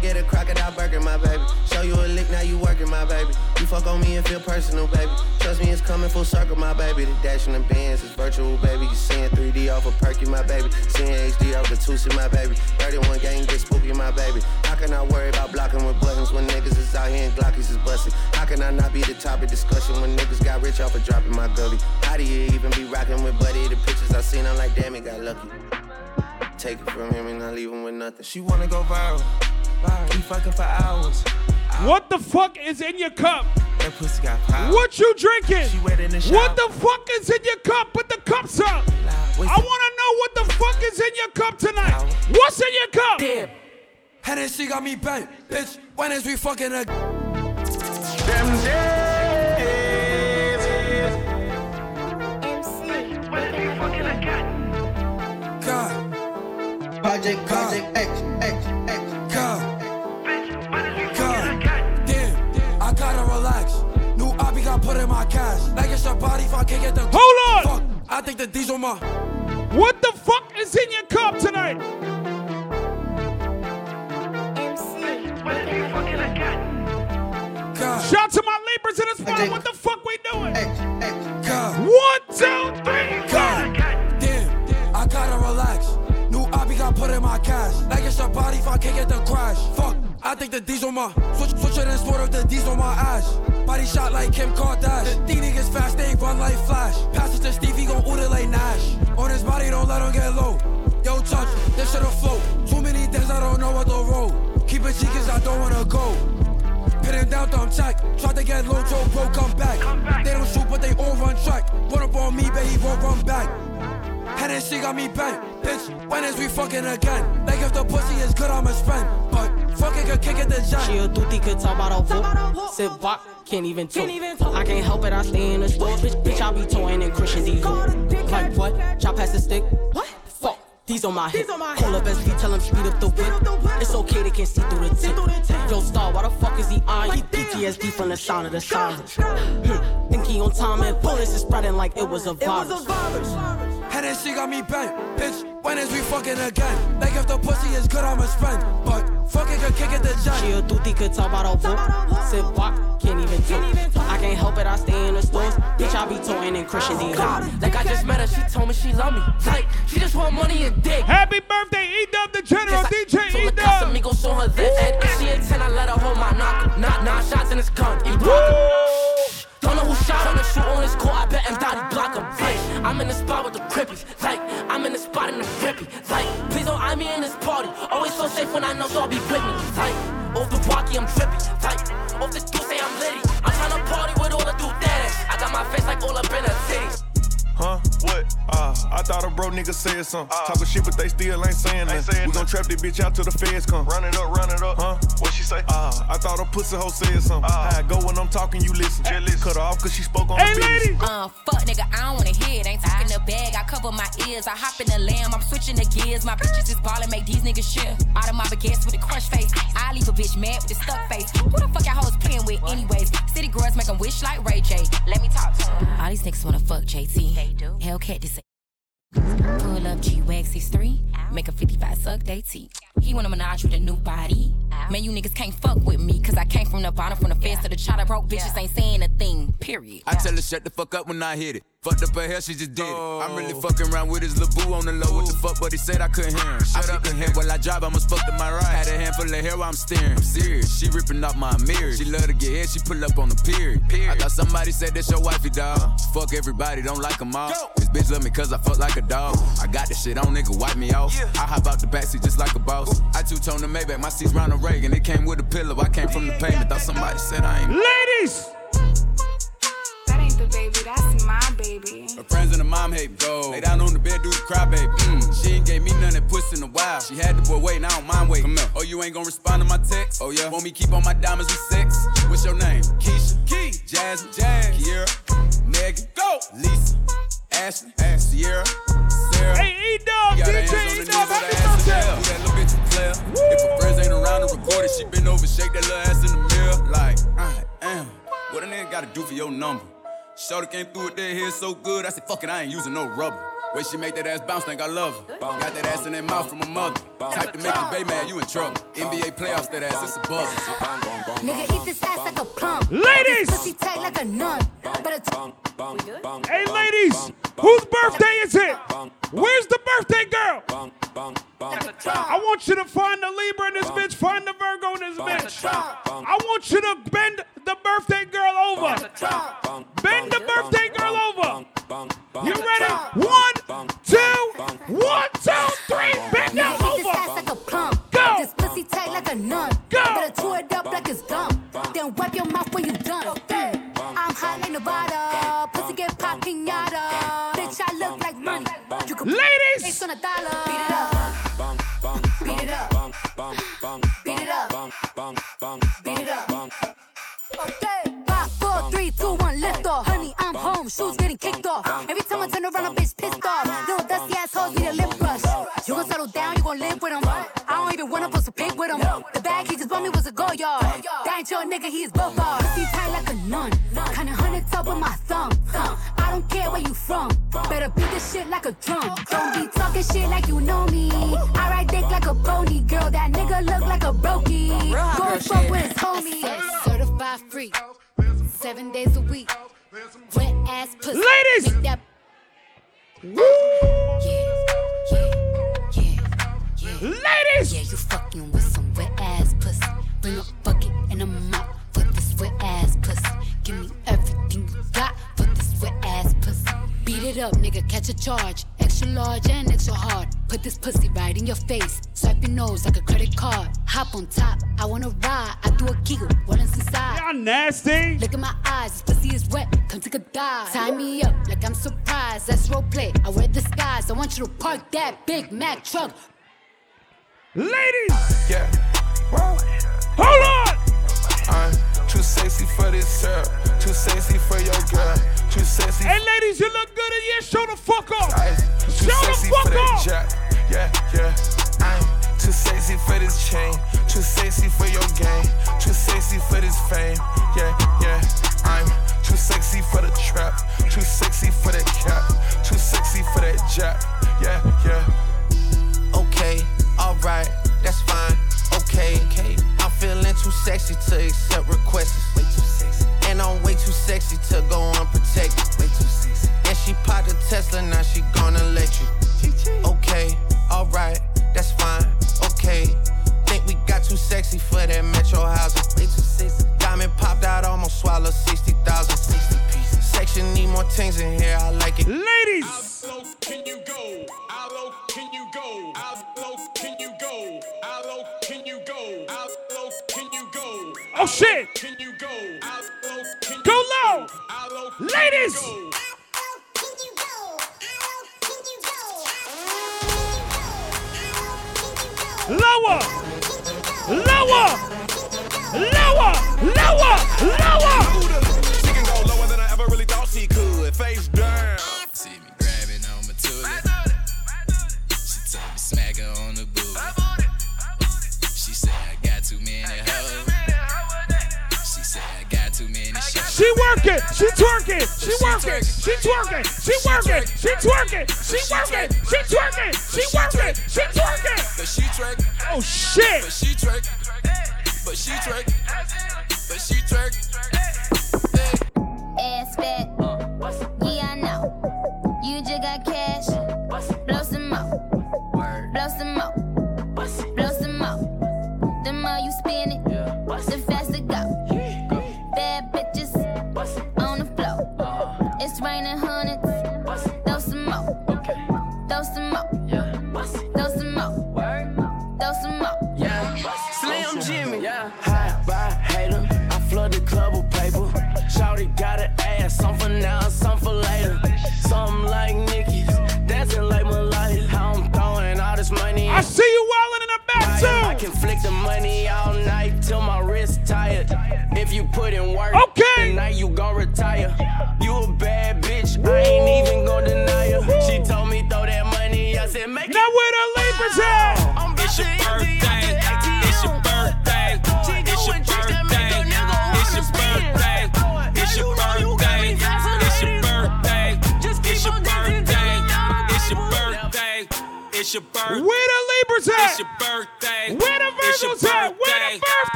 Forget a crocodile burger, my baby. Show you a lick, now you working, my baby. You fuck on me and feel personal, baby. Trust me, it's coming full circle, my baby. The dash in the bands is virtual, baby. You seeing 3D off a perky, my baby. Seeing HD off the Tusi, my baby. 31 gang get spooky, my baby. How can I worry about blocking with buttons when niggas is out here and Glockies is busting? How can I not be the topic discussion when niggas got rich off of dropping my gully? How do you even be rocking with Buddy? The pictures I seen, I'm like, damn, he got lucky. Take it from him and I leave him with nothing. She wanna go viral. Viral. We fucking for hours. What the fuck is in your cup? That pussy got power. What you drinking? She wet in the shower. What the fuck is in your cup? Put the cups up. I wanna know what the fuck is in your cup tonight. What's in your cup? Damn. Hennessy got me bent, bitch. When is we fucking a Them days. MC. When is we fucking again? God. Project, Project X, X, X. put in my cash. Nigga, your body, fuck, can't get the. Hold on! Fuck, I think the diesel my. What the fuck is in your cup tonight? God. Shout out to my laborers in the spot. What the fuck we doing? God. One, two, three, God. God. Damn, I gotta relax put in my cash. Like it's a body if I can't get the crash. Fuck, I think the D's on my switch, switch it and sport up the D's on my ass. Body shot like Kim Kardashian. These niggas fast, they run like Flash. Pass it to Steve, he gon' order like Nash. On his body, don't let him get low. Yo, touch, this shit'll float. Too many things I don't know what the road. Keep it G cause I don't wanna go. Him down, thumb check. Try to get low, Joe Pro, come back. They don't shoot, but they all run track. Put up on me, baby, won't run back. Hennessy got me bent. Bitch, when is we fucking again? Like if the pussy is good, I'ma spend. But fucking could kick it the jet. She a dooty, could talk about a whoop. Sit back, can't even talk. I can't help it, I stay in the store. Bitch, bitch, I be toying in Christian's ego. Like what? Chop past the stick. What? Fuck. These on my hip. Call up SD, tell him speed up the whip. It's okay, they can see through the tip. Yo, star, why the fuck is he on? He PTSD from the sound of the sirens. Hmm. Think he on time and bullets is spreading like it was a virus. Hennessy got me bent. Bitch, when is we fucking again? Like if the pussy is good, I'ma spend. But fucking could kick it the jet. She a dooty, could talk about a whoop. Sit back, can't even talk. I can't help it, I stay in the stores. Bitch, I be toying in Christian's ego. Like I just met her, she told me she love me. Like she just want money and dick. Happy birthday, E Dub the General DJ E Dub. Casamigos on her the head. If she a 10, I let her hold my knock. Knock, nine shots in his cunt. He block him. Don't know who shot the shoot on his court. I bet him he block him. Like, I'm in the spot with the crippies. Like, I'm in the spot in the grippy. Like, please don't eye me in this party. Always so safe when I know I'll be with me. Like, off the walkie, I'm trippy. Like, off the say I'm litty. I'm tryna party with all the dude that I got my face like all up in her titties. Huh? What? Uh, I thought a bro nigga said something. Talking shit, but they still ain't saying nothing. We gon' trap this bitch out till the feds come. Run it up, run it up. Huh? What she say? Uh, I thought a pussy hoe said something. How I go when I'm talking, you listen. Cut her off cause she spoke on Hey, the business. ladies! Uh, fuck nigga, I don't wanna hear it. Ain't talking the bag, I cover my ears. I hop in the lamb, I'm switching the gears. My bitches is ballin', make these niggas shit. Out of my baguettes with a crush face. I leave a bitch mad with a stuck face. Who the fuck y'all hoes playing with, anyways? City girls make 'em wish like Ray J. Let me talk to 'em. All these niggas wanna fuck JT. They do. Hellcat, this Pull up G-Wax 63, make a 55 suck they teeth. He wanna menage with a new body. Man, you niggas can't fuck with me, cause I came from the bottom, from the fence to the chopper. Broke bitches ain't saying a thing, period. I tell her shut the fuck up when I hit it. Fucked up her hair, she just did it. I'm really fucking around with his little boo on the low. What the fuck, but he said I couldn't hear him. Shut up and hear while I drive, I must fuck to my right. Had a handful of hair while I'm steering. I'm serious, she ripping off my mirror. She love to get hit, she pull up on the period. I thought somebody said that's your wifey, dog. Fuck everybody, don't like them all. This bitch love me cause I fuck like a dog. I got this shit on, nigga, wipe me off. I hop out the backseat just like a boss. I two-tone the Maybach, my seat's Ronald Reagan. It came with a pillow, I came from the pavement. Thought somebody said I ain't. Ladies! That baby, that's my baby. Her friends and her mom hate go. Lay down on the bed, do the cry, baby. Mm. She ain't gave me none that puss in a while. She had the boy waiting, I don't mind waiting. Come here. Oh, you ain't gonna respond to my text? Oh, yeah. Want me keep on my diamonds with sex? What's your name? Keisha. Key. Jasmine. Jazz. Kiera. Megan. Go. Lisa. Ashley. Ash. Sierra. Sarah. Hey, E-Dub, Got her DJ hands on the E-Dub, knees of happy the ass birthday. and Who that little bitch a player? If her friends ain't around to record it, she been over, shake that little ass in the mirror. Like, I am. What a nigga gotta do for your number? Shorty came through with there, hair so good. I said, fuck it, I ain't using no rubber. Way she make that ass bounce, think I love her. Got that ass in that mouth from her mother. Type to make the bay mad, you in trouble. NBA playoffs, that ass, it's a buzz. Nigga, eat this ass like a plum. Ladies! Pussy tight like a nun. Better Hey, ladies, whose birthday is it? Where's the birthday girl? I want you to find the Libra in this bitch, find the Virgo in this bitch. I want you to bend the birthday girl over. Bend the birthday girl over. You ready? One, two, one, two, three. Bend her Nigga, eat this ass over. Tight like a nun. Go. Better chew it up like it's gum. Then wipe your mouth when you done. I'm hot like Nevada. Pussy get pop pinata. Bitch, I look like money. You can Ladies! Face on a dollar. Beat it up. Beat it up. Beat it up. Beat it up. Okay. Five, four, three, two, one, lift off. Honey, I'm home. Shoes getting kicked off. Every time I turn around, a bitch pissed off. Little dusty assholes need a lip brush. You gon' settle down, you gon' live with him. I don't even wanna post a pic with him. The bag he just bought me was a go yard. That ain't your nigga, he is both bars. Pussy tight like a nun. Kinda hundred top with my thumb. thumb. I don't care where you from. Better beat this shit like a drum. Don't be talking shit like you know me. I ride dick like a pony. Girl, that nigga look like a brokey. Go fuck with his homie. Certified free. Seven days a week. Wet ass pussy. Ladies! Make that Ladies! Yeah, you fucking with some wet ass pussy. Bring a bucket and a mop for this wet ass pussy. Give me everything you got for this wet ass pussy. Beat it up, nigga, catch a charge. Extra large and extra hard. Put this pussy right in your face. Swipe your nose like a credit card. Hop on top, I wanna ride. I do a giggle, what is inside? Y'all nasty. Look in my eyes, this pussy is wet. Come take a dive. Tie me up like I'm surprised. That's role play. I wear disguise. I want you to park that Big Mac truck. Ladies! Yeah. Hold on! I'm too sexy for this syrup. Too sexy for your girl. Too sexy. Hey, ladies, you look good in here. Show the fuck off. Too Show the sexy fuck for that off. Yeah, yeah. I'm too sexy for this chain. Too sexy for your game. Too sexy for this fame. Yeah, yeah. I'm too sexy for the trap. Too sexy for that cap. Too sexy for that jack. Yeah, yeah. Alright, that's fine. Okay, okay. I'm feeling too sexy to accept requests. Way too sexy. And I'm way too sexy to go unprotected. Way too sexy. And she popped a Tesla, now she gonna let you. Okay, alright, that's fine. Okay. Think we got too sexy for that metro housing. Way too sexy. Diamond popped out, almost swallowed 60,000. 60 pieces. Section need more things in here, I like it. Ladies! How low can you go? How low can you go? How low can you go? How low can you go? How low can you go? Oh shit! Can you go? How low can Go low! How low Ladies! go? Lower! Lower! Lower! Lower! Lower! Working, she twerking, she working, she twerking, she working, she twerking, she working, she twerking, she working, she twerking. But she twerk. Oh shit! But she twerk. But she twerk. But she twerk. Ass fat. Uh, yeah, I know. You just got cash. Blow some more. Blow some more. Blow some more. The more you spin it, the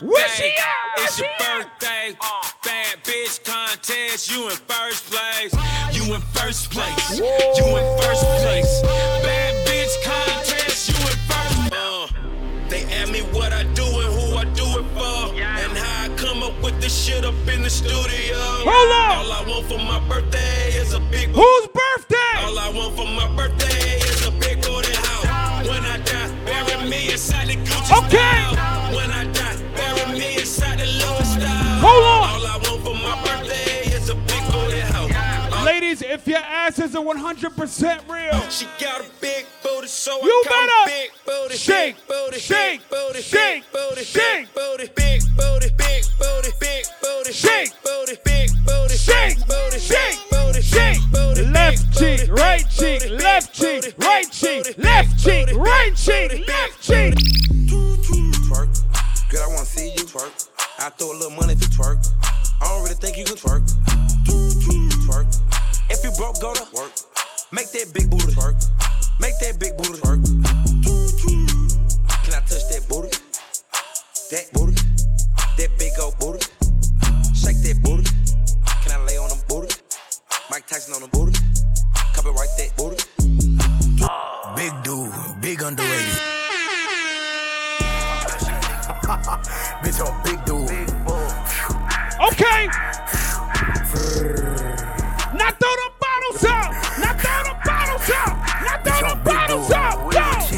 birthday. Where she at? Where It's your birthday. Bad bitch contest. You in first place. You in first place. You in first place. Bad bitch contest. You in first. Uh, they ask me what I do and who I do it for, and how I come up with this shit up in the studio. Hold on. All I want for my birthday is a big. Whose birthday? All I want for my birthday is a big booty house. When I die, bury me inside the Gucci Okay. style. Booty house. Ladies, if your ass is a 100% real, She got a big booty, so You I call better her big booty, shake, big booty, shake, big booty, shake, big booty, shake. big booty, big booty, big booty, big booty, Shake. big booty, big booty, Shake, big booty, shake, big booty, shake. big booty, Left big cheek, booty, right big cheek, booty, left big cheek, booty, right big cheek, booty, left big cheek, booty, right big cheek, booty, left big cheek. Twerk. Girl, I wanna see you twerk. I throw a little money to twerk. I don't really think you can twerk. Twerk. If you broke, go to work. Make that big booty twerk. Make that big booty twerk. Can I touch that booty? That booty. That big old booty. Shake that booty. Can I lay on them booty? Mike Tyson on the booty. Copyright that booty. big underrated. Bitch, I'm big dude. Okay. Now throw the bottles out. Now throw the bottles out. Now throw the bottles out.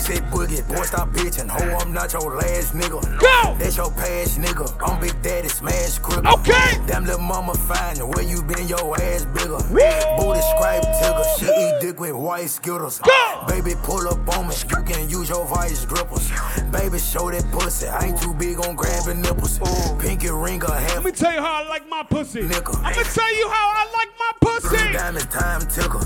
Said, Boogie, boy, stop bitching. Ho, I'm not your last nigga. Go. That's your past nigga. I'm Big Daddy, smash crib. Okay. Damn little mama fine. Where you been, your ass bigger. Booty scrape tigger. She eat dick with white skittles. Go. Baby, pull up on me. You can use your vice grippers. Baby, show that pussy. I ain't too big on grabbing nipples. Pinky ring a half. Let me tell you how I like my pussy. Nickel. I'm gonna tell you how I like my pussy. Diamonds time tickle.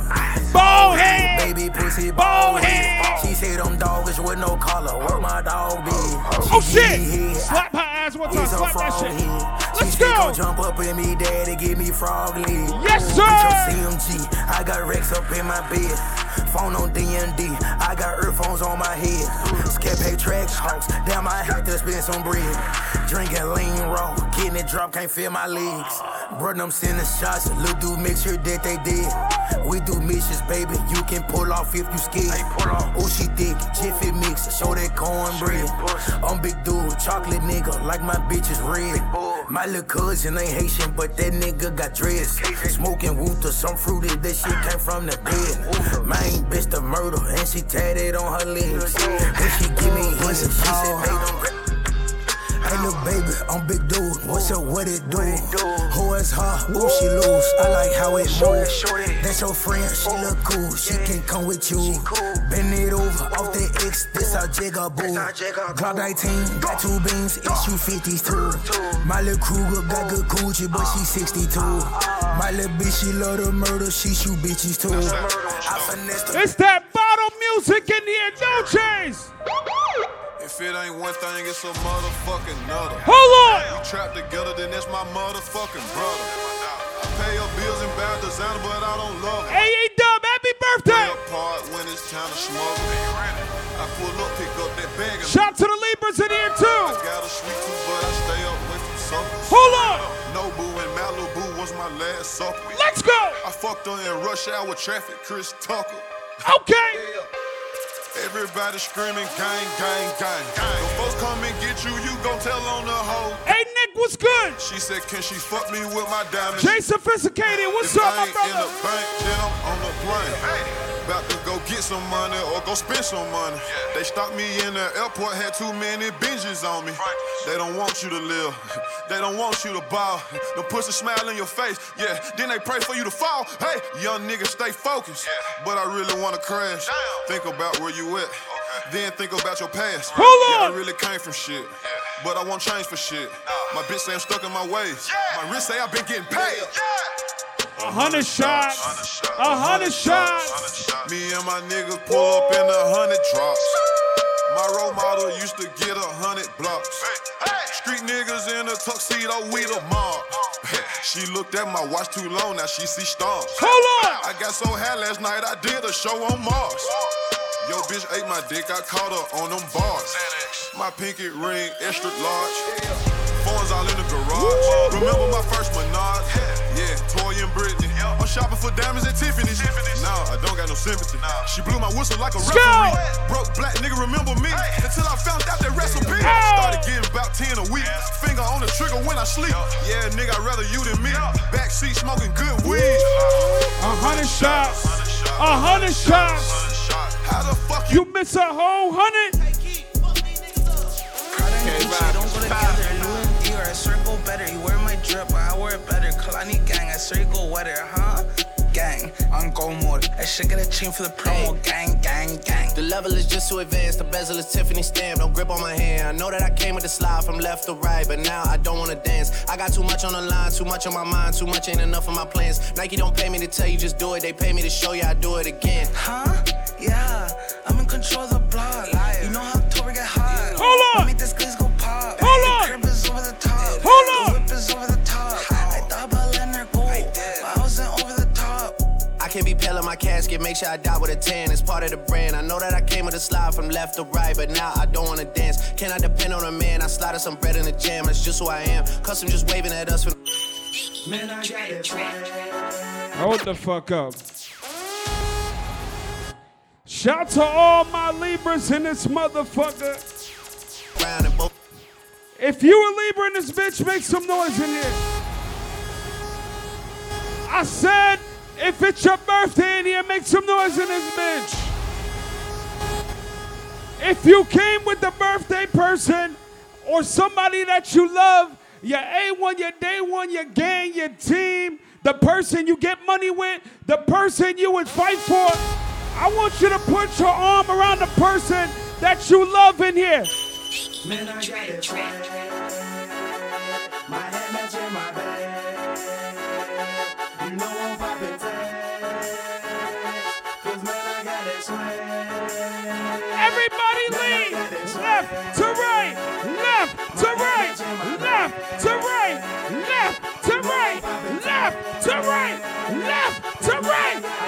Bald head. Baby pussy Bald bald head. head. She said them dogs with no collar. Where my dog be? Oh shit! me head. Slap her ass one time. Slap that shit. head. She Let's said, go. Jump up in me, daddy, give me frog leg. Yes, sir. CMG. I got Rex up in my bed. Phone on DND. I got earphones on my head. Scape Trackhawks. Damn, I had to spend some bread. Drinking lean raw. Kidney drop, can't feel my legs. Brother, I'm sending shots. Little dude, make sure that they did. We do missions, baby. You can pull off if you scared. Oh, she thick. Jiffy mix. Show that cornbread. I'm big dude. Chocolate nigga. Like my bitch is red. My little cousin ain't Haitian, but that nigga got dreads. Smoking Wooter, some fruity. That shit came from the dead. Main bitch the murder, and she tatted on her legs. Then she give me hints, and she said, "Hey, don't." Hey, little baby, I'm big dude. What's up, what it do? Who is her? Ooh, she lose. I like how it moves. That's your friend, she look cool. She can come with you. Bend it over, off the X, this our jigger boo. Glock 19, got two beams, issue 50s too. My little Kruger got good coochie, but she 62. My little bitch, she love the murder, she shoot bitches too. I finessed her. It's that bottle music in here. No chase. If it ain't one thing, it's a motherfucking another. Hold on. We trapped together, then that's my motherfucking brother. I pay your bills in bad designer, but I don't love it. Hey, Dub, happy birthday. Play a part when it's time to smuggle. I pull up, pick up that bag. and- Shout to the Libras in here too. I got a sweet tooth, but I stay up with some suckers. Hold on. Nobu and Malibu was my last supper. Let's go. I fucked her in rush hour traffic, Chris Tucker. Okay. Everybody screaming gang, gang, gang. Gang. When folks come and get you, you gon' tell on the hoe. Hey, Nick, what's good? She said, can she fuck me with my diamonds? Jay Sophisticated, what's If up, I my ain't in brother? the bank, then I'm on the plane. About to go get some money or go spend some money. They stopped me in the airport, had too many binges on me. They don't want you to live. They don't want you to ball. Them a smile in your face. Yeah, then they pray for you to fall. Hey, young nigga, stay focused. But I really wanna crash. Think about where you at. Then think about your past. Hold Yeah, on. I really came from shit. But I won't change for shit. My bitch say I'm stuck in my ways. My wrist say I've been getting paid. A hundred shots. A hundred shots. Me and my niggas pull up in a hundred drops. My role model used to get a hundred blocks. Street niggas in a tuxedo, we the mob. She looked at my watch too long, now she see stars. Hold on. I got so high last night, I did a show on Mars. Yo, bitch ate my dick, I caught her on them bars. My pinky ring, extra mm. large. Phones all in the garage. Remember my first Menard? Yeah, Toy and Britney. I'm shopping for diamonds at Tiffany's. Nah, I don't got no sympathy. She blew my whistle like a Let's referee. Broke black nigga, remember me? Until I found out that recipe. Started getting about 10 a week. Finger on the trigger when I sleep. Yeah, nigga, I'd rather you than me. Backseat smoking good weed. A hundred shots. A hundred shots. How the fuck You miss a whole hundred? don't go circle better. You wear my drip, I wear it better. Kalani gang, I circle weather, huh? Gang, on go mode. I should get a chain for the promo. Gang, gang, gang. The level is just too advanced. The bezel is Tiffany stamp. Don't grip on my hand. I know that I came with the slide from left to right, but now I don't wanna dance. I got too much on the line, too much on my mind, too much ain't enough of my plans. Nike don't pay me to tell you just do it. They pay me to show you I do it again. Huh? Yeah, I'm in control of the block. You know how October get hot. Hold on. Make this glaze go pop. Hold The on. crib is over the top. Hold on. The whip is over the top. I thought about letting her go, but I wasn't over the top. I can't be pale in my casket, make sure I die with a tan. It's part of the brand. I know that I came with a slide from left to right, but now I don't wanna dance. Can I depend on a man? I slotted some bread in the jam, that's just who I am. Custom just waving at us for. Man, I got it right. Hold the fuck up. Shout to all my Libras in this motherfucker. If you a Libra in this bitch, make some noise in here. I said, if it's your birthday in here, make some noise in this bitch. If you came with the birthday person or somebody that you love, your A1, your day one, your gang, your team, the person you get money with, the person you would fight for, I want you to put your arm around the person that you love in here. Man, I got it. My head matching my. You know I'm. Cause man, I got it swag. Everybody lean. Left to right. Left to right. Left to right. Left to right. Left to right. Left to right.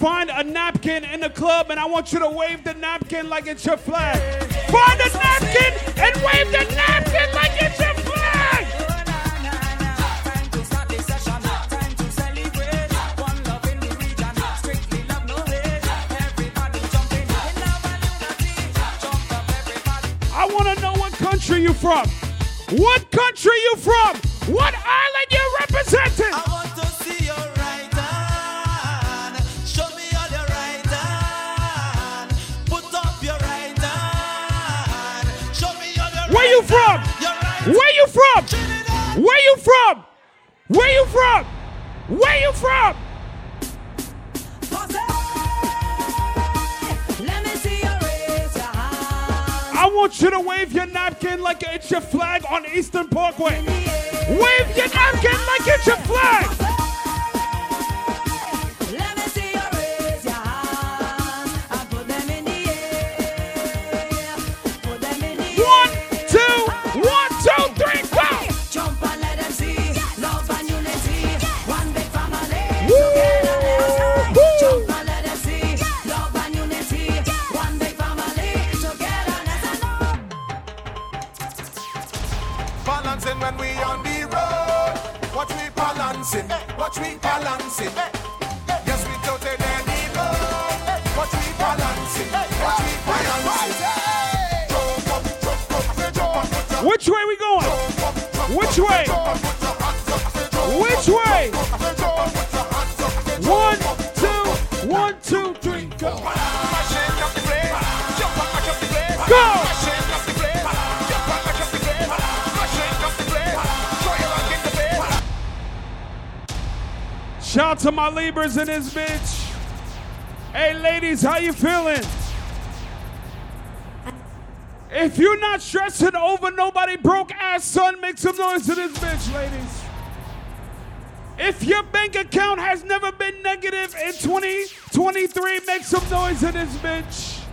find a napkin in the club and I want you to wave the napkin like it's your flag. Find a napkin and wave the napkin like it's your flag. I want to know what country you from. What country you from? What from? Where you from? Where you from? Where you from? Let me see you raise your hand. I want you to wave your napkin like it's your flag on Eastern Parkway. Wave your napkin like it's your flag. My Libras in this bitch. Hey, ladies, how you feeling? If you're not stressing over nobody broke ass son, make some noise to this bitch, ladies. If your bank account has never been negative in 2023, make some noise in this bitch.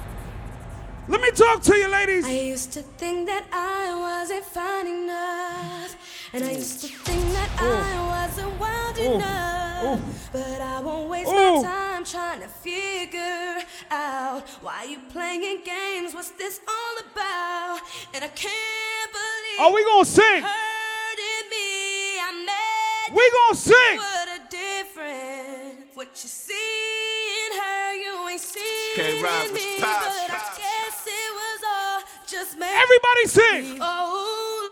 Let me talk to you, ladies. I used to think that I wasn't fine enough. And I used to think that I wasn't wild Ooh. enough. Why you playing games. What's this all about? And I can't believe Are we gonna sing? hurting me. I met We gonna sing. What a difference. What you see in her, you ain't seen Krock in was me. pop. But I guess it was all just me. Everybody sing. Oh,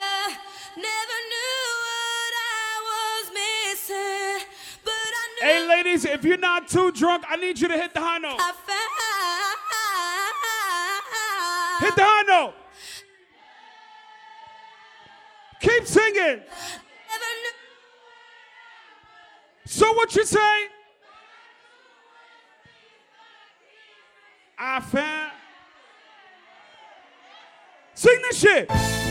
I never knew what I was missing, but I knew Hey, ladies, if you're not too drunk, I need you to hit the high note. Hit the high note. Keep singing. So what you say? I found. Sing this shit.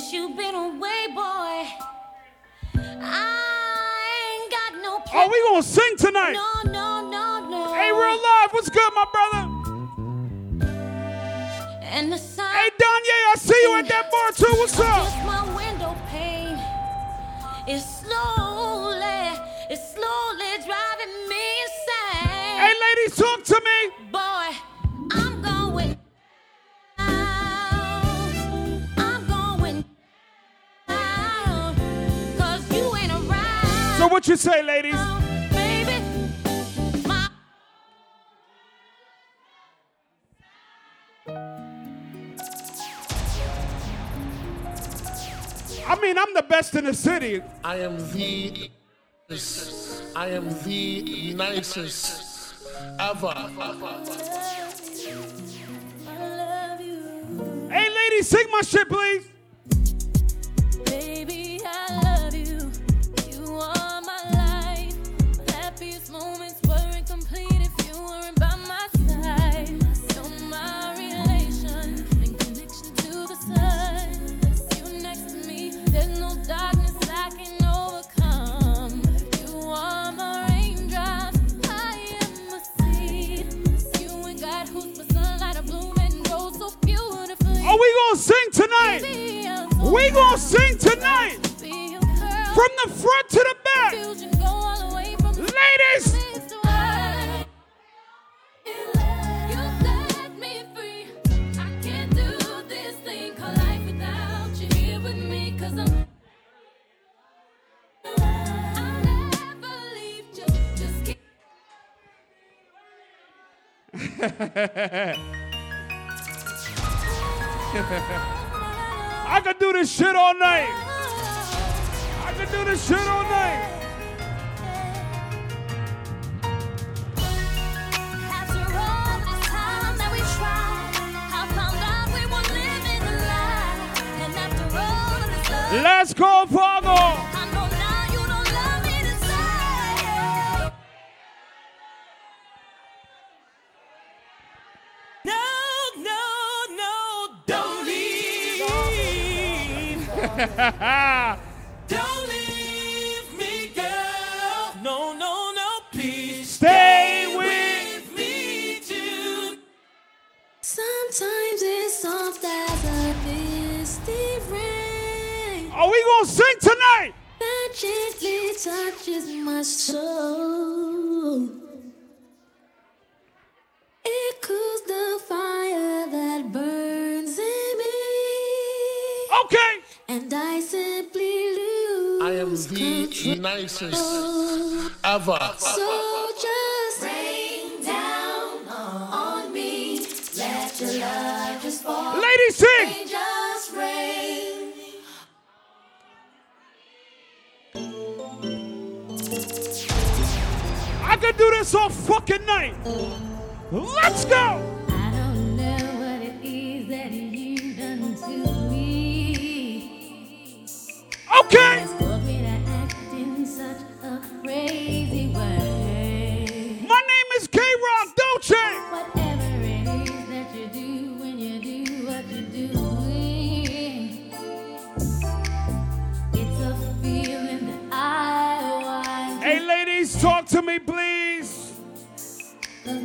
Since you've been away, boy. I ain't got no Oh, we gonna sing tonight. No, no, no, no. Hey, real live, what's good, my brother? And the sun. Hey, Danye, I see you at that bar too. What's up? Just my window pane is slowly, it's slowly driving me insane. Hey, ladies, talk to me. Boy, So what you say, ladies? I mean, I'm the best in the city. I am the I am the nicest ever. Hey, ladies, sing my shit, please. Baby, tonight. We gonna sing tonight. From the front to the back. Ladies. I could do this shit all night. I could do this shit all night. Let's go, this Don't leave me, girl. No, no, no, please. Stay with me too. Sometimes it's soft as a misty rain Are we gonna sing tonight? that gently touches my soul. Nicest ever. So just rain down on me. Let your love just fall. Ladies, sing. Just rain. I can do this all fucking night. Let's go.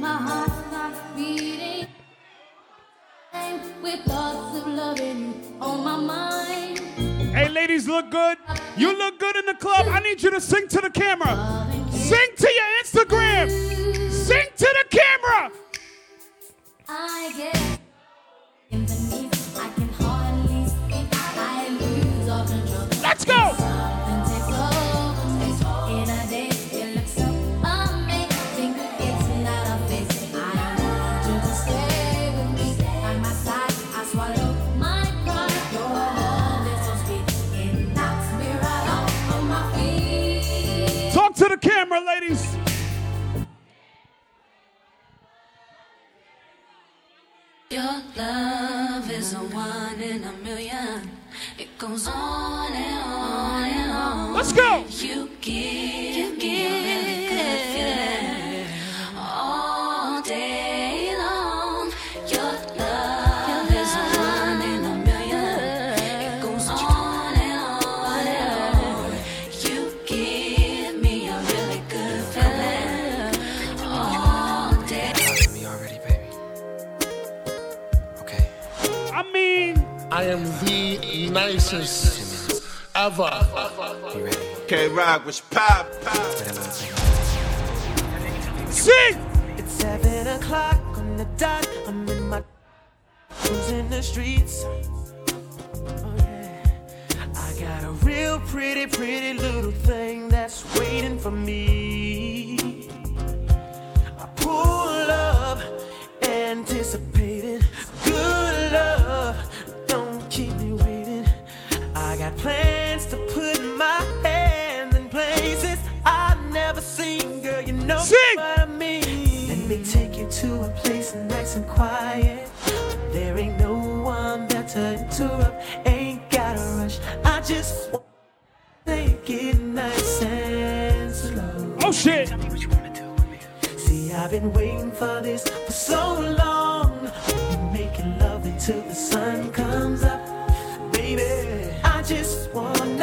My heart stops beating with thoughts of loving on my mind. Hey, ladies, look good. You look good in the club. I need you to sing to the camera. Sing to your Instagram. Sing to the camera. I get Your love is a one in a million. It goes on and on and on. Let's go. You give, you give the nicest ever. You ready? Krock was pop, pop. Sing! It's seven o'clock on the dot. I'm in my cruising the streets. Oh yeah. I got a real pretty, pretty little thing that's waiting for me. I pull up, anticipating good love. Got plans to put my hands in places I've never seen, girl. You know what I mean. Let me take you to a place nice and quiet. There ain't no one there to interrupt. Ain't gotta rush. I just want to take it nice and slow. Oh shit. See, I've been waiting for this for so long. We're making love until the sun comes up. Nice and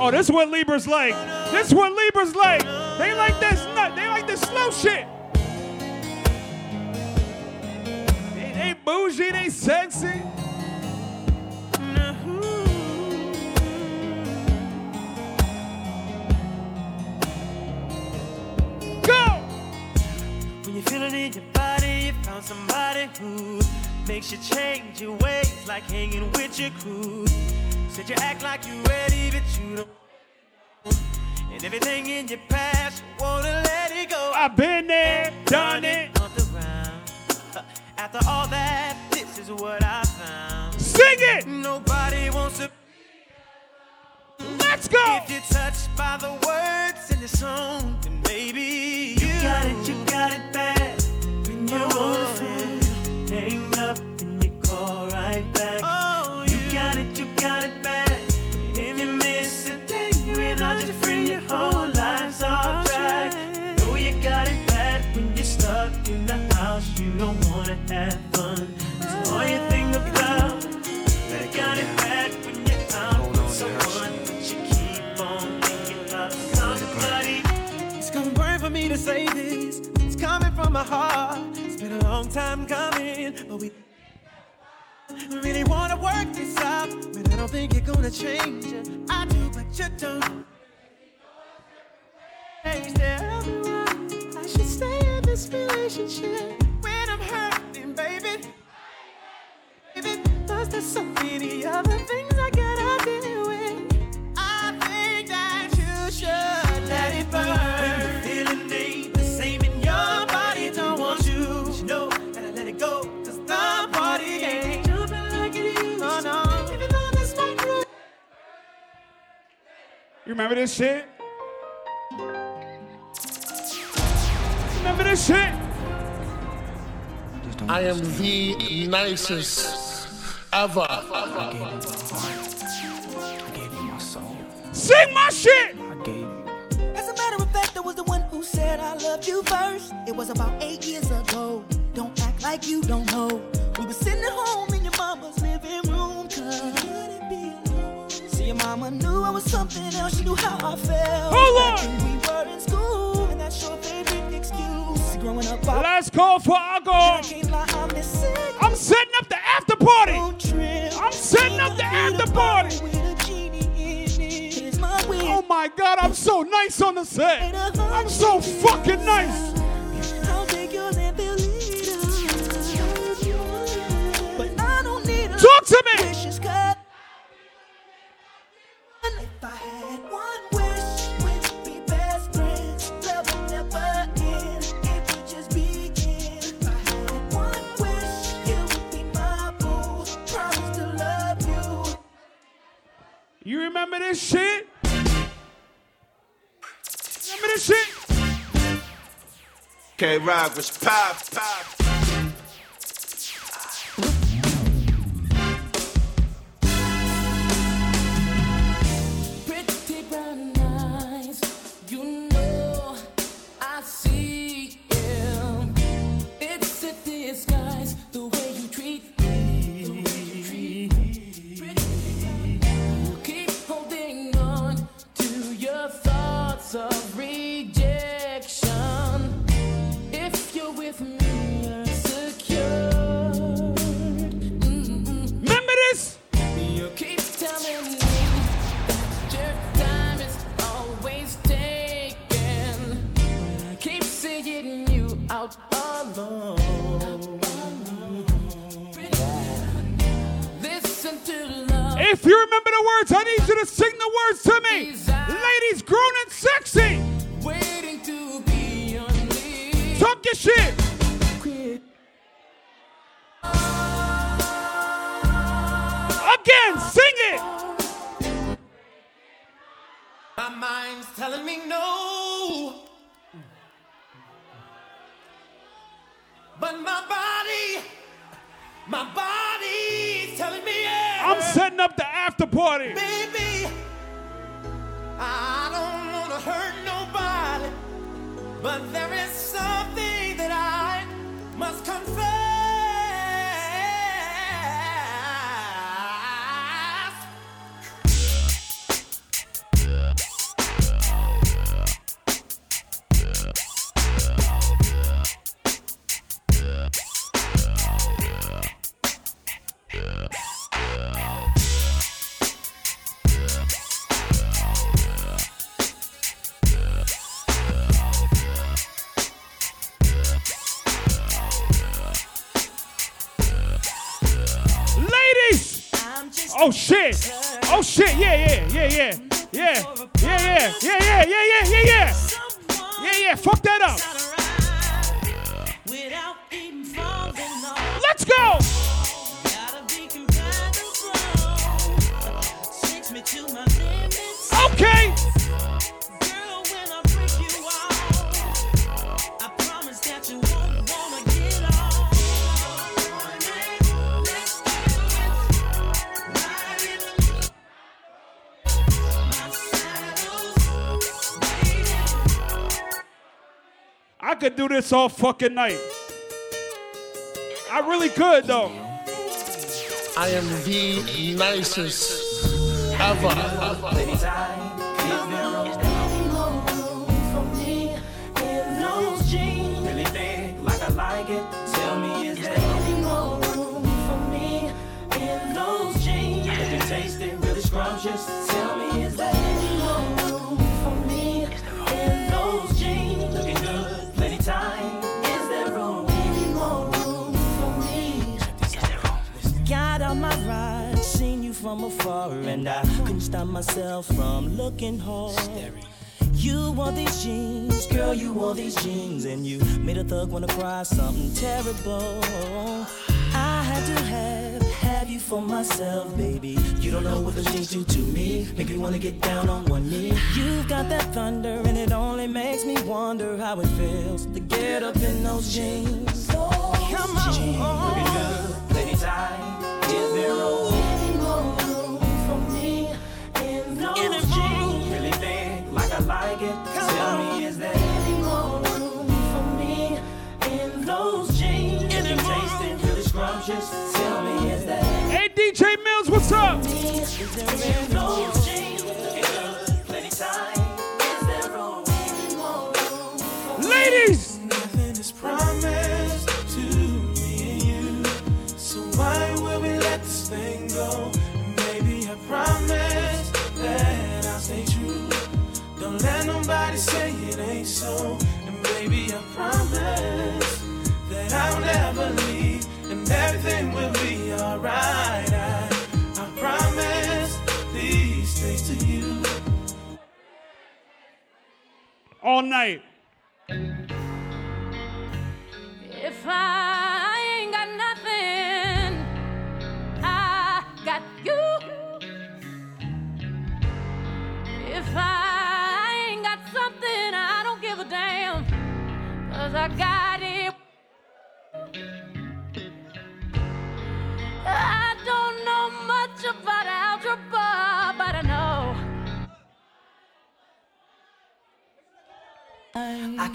Oh, this is what Libra's like. This is what Libra's like. They like this nut. They like this slow shit. They, they bougie, they sexy. You feel it in your body, you found somebody who makes you change your ways, like hanging with your crew. Said you act like you ready, but you don't. And everything in your past, you wanna let it go. I've been there, done it. The. After all that, this is what I found. Sing it! Nobody wants to. Let's go! If you're touched by the words in the song, then maybe you, got it, you got it bad. When you're oh, on the phone, hang up and you call right back. Oh, you got it, you got it bad. If you miss a day without your friend, your whole life's off track. Know you got it bad when you're stuck in the house. You don't wanna have fun. That's all you to say this. It's coming from my heart. It's been a long time coming, but we really wanna work this out. But I don't think you're gonna change it. I do, but you don't. Tell me I should stay in this relationship when I'm hurting, baby. Baby, there's so many other things You remember this shit? Remember this shit? I am the nicest ever. Sing my shit! As a matter of fact, I was the one who said I loved you first. It was about eight years ago. Don't act like you don't know. We were sitting at home Mama knew I was something else. She knew how I felt. Hold on. when we were in school, and that's your favorite excuse. See, growing up, I Last call for Agor. I'm. I'm setting up the after party. I'm setting up the after party. Oh my god, I'm so nice on the set. I'm so fucking nice. Talk to yours remember this shit? Remember this shit? Krock was pop, pop. If you remember the words, I need you to sing the words to me. Ladies, grown and sexy. Waiting to be. Talk your shit. Again, sing it. My mind's telling me no. But my body, my body's telling me yes. I'm setting up the after party. Baby, I don't want to hurt nobody. But there is something that I must confess. Oh shit. Oh shit. Yeah, yeah, yeah, yeah. Yeah. Yeah, yeah. Yeah, yeah, yeah, yeah, yeah, yeah. Yeah, yeah. Fuck that up. Let's go. Okay. Could do this all fucking night. I really could though. I am the nicest ever. And I couldn't stop myself from looking hard. You wore these jeans, girl, you wore these jeans, and you made a thug wanna cry something terrible. I had to have, have you for myself, baby. You don't know what those jeans do to me, make me wanna get down on one knee. You've got that thunder, and it only makes me wonder how it feels to get up in those jeans. Come on, Looking Cause you know all night. If I ain't got nothing, I got you. If I ain't got something, I don't give a damn, cause I got it. I don't know much about algebra.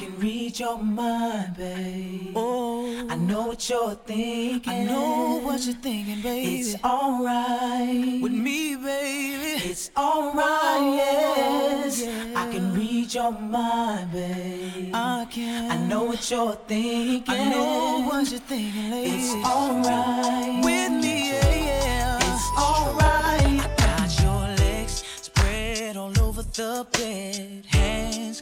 Can read your mind, babe. Oh, I know what you're thinking. I know what you're thinking, baby. It's alright with me, baby. It's alright, oh, yes. I can read your mind, babe. I can. I know what you're thinking. I know what you're thinking, lady. It's alright with me, yeah, yeah. It's alright. I got your legs spread all over the bed, hands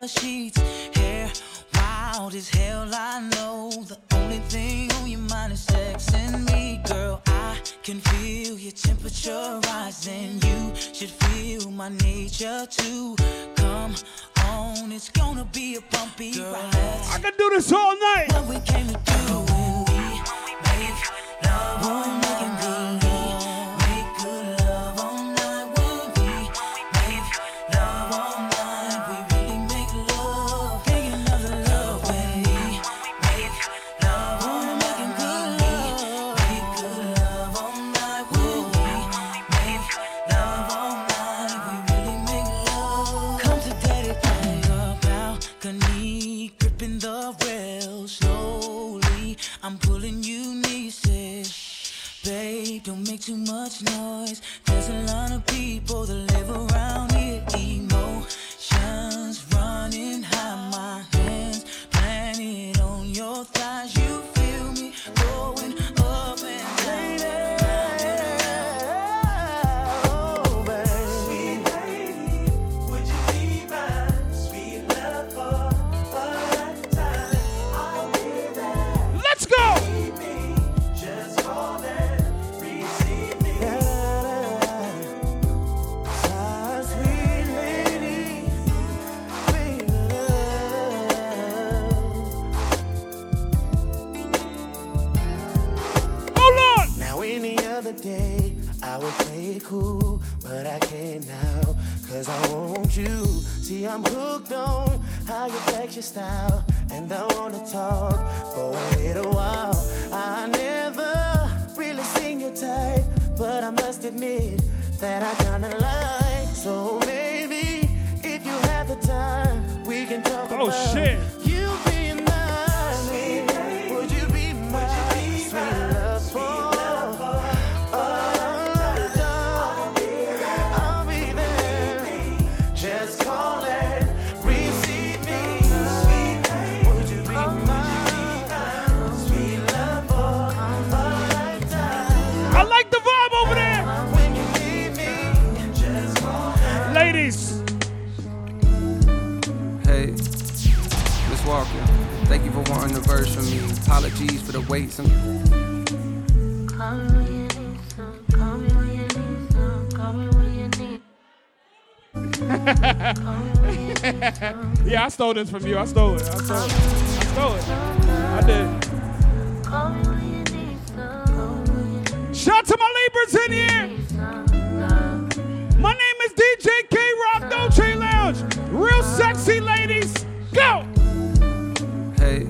the sheets, hair wild as hell. I know the only thing on your mind is sex and me, girl. I can feel your temperature rising. You should feel my nature too. Come on, it's gonna be a bumpy ride. I can do this all night. What we came to do when we make love all night too much noise. Stole this from you. I stole it. I stole it. I stole it. I did. Shout to my Libras in here. My name is DJ K Rock Dolce Lounge. Real sexy ladies. Go. Hey,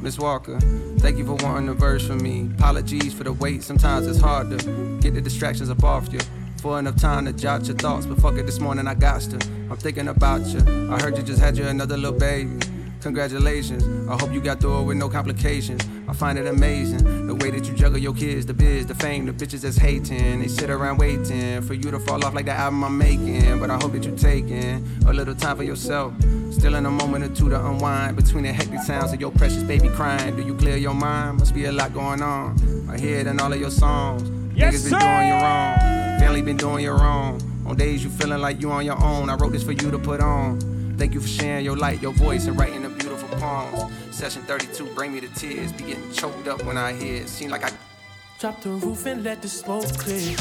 Miss Walker, thank you for wanting a verse from me. Apologies for the wait. Sometimes it's hard to get the distractions up off you. For enough time to jot your thoughts, but fuck it, this morning I got to. I'm thinking about you. I heard you just had you another little baby. Congratulations. I hope you got through it with no complications. I find it amazing the way that you juggle your kids, the biz, the fame, the bitches that's hating. They sit around waiting for you to fall off like the album I'm making. But I hope that you're taking a little time for yourself. Still in a moment or two to unwind between the hectic sounds of your precious baby crying. Do you clear your mind? Must be a lot going on. I hear it in all of your songs. Yes, Niggas been doing you wrong. Family been doing you wrong. On days you feeling like you on your own, I wrote this for you to put on. Thank you for sharing your light, your voice, and writing the beautiful poems. Session 32, bring me to tears. Be getting choked up when I hear it. Seem like I Drop the roof and let the smoke clear.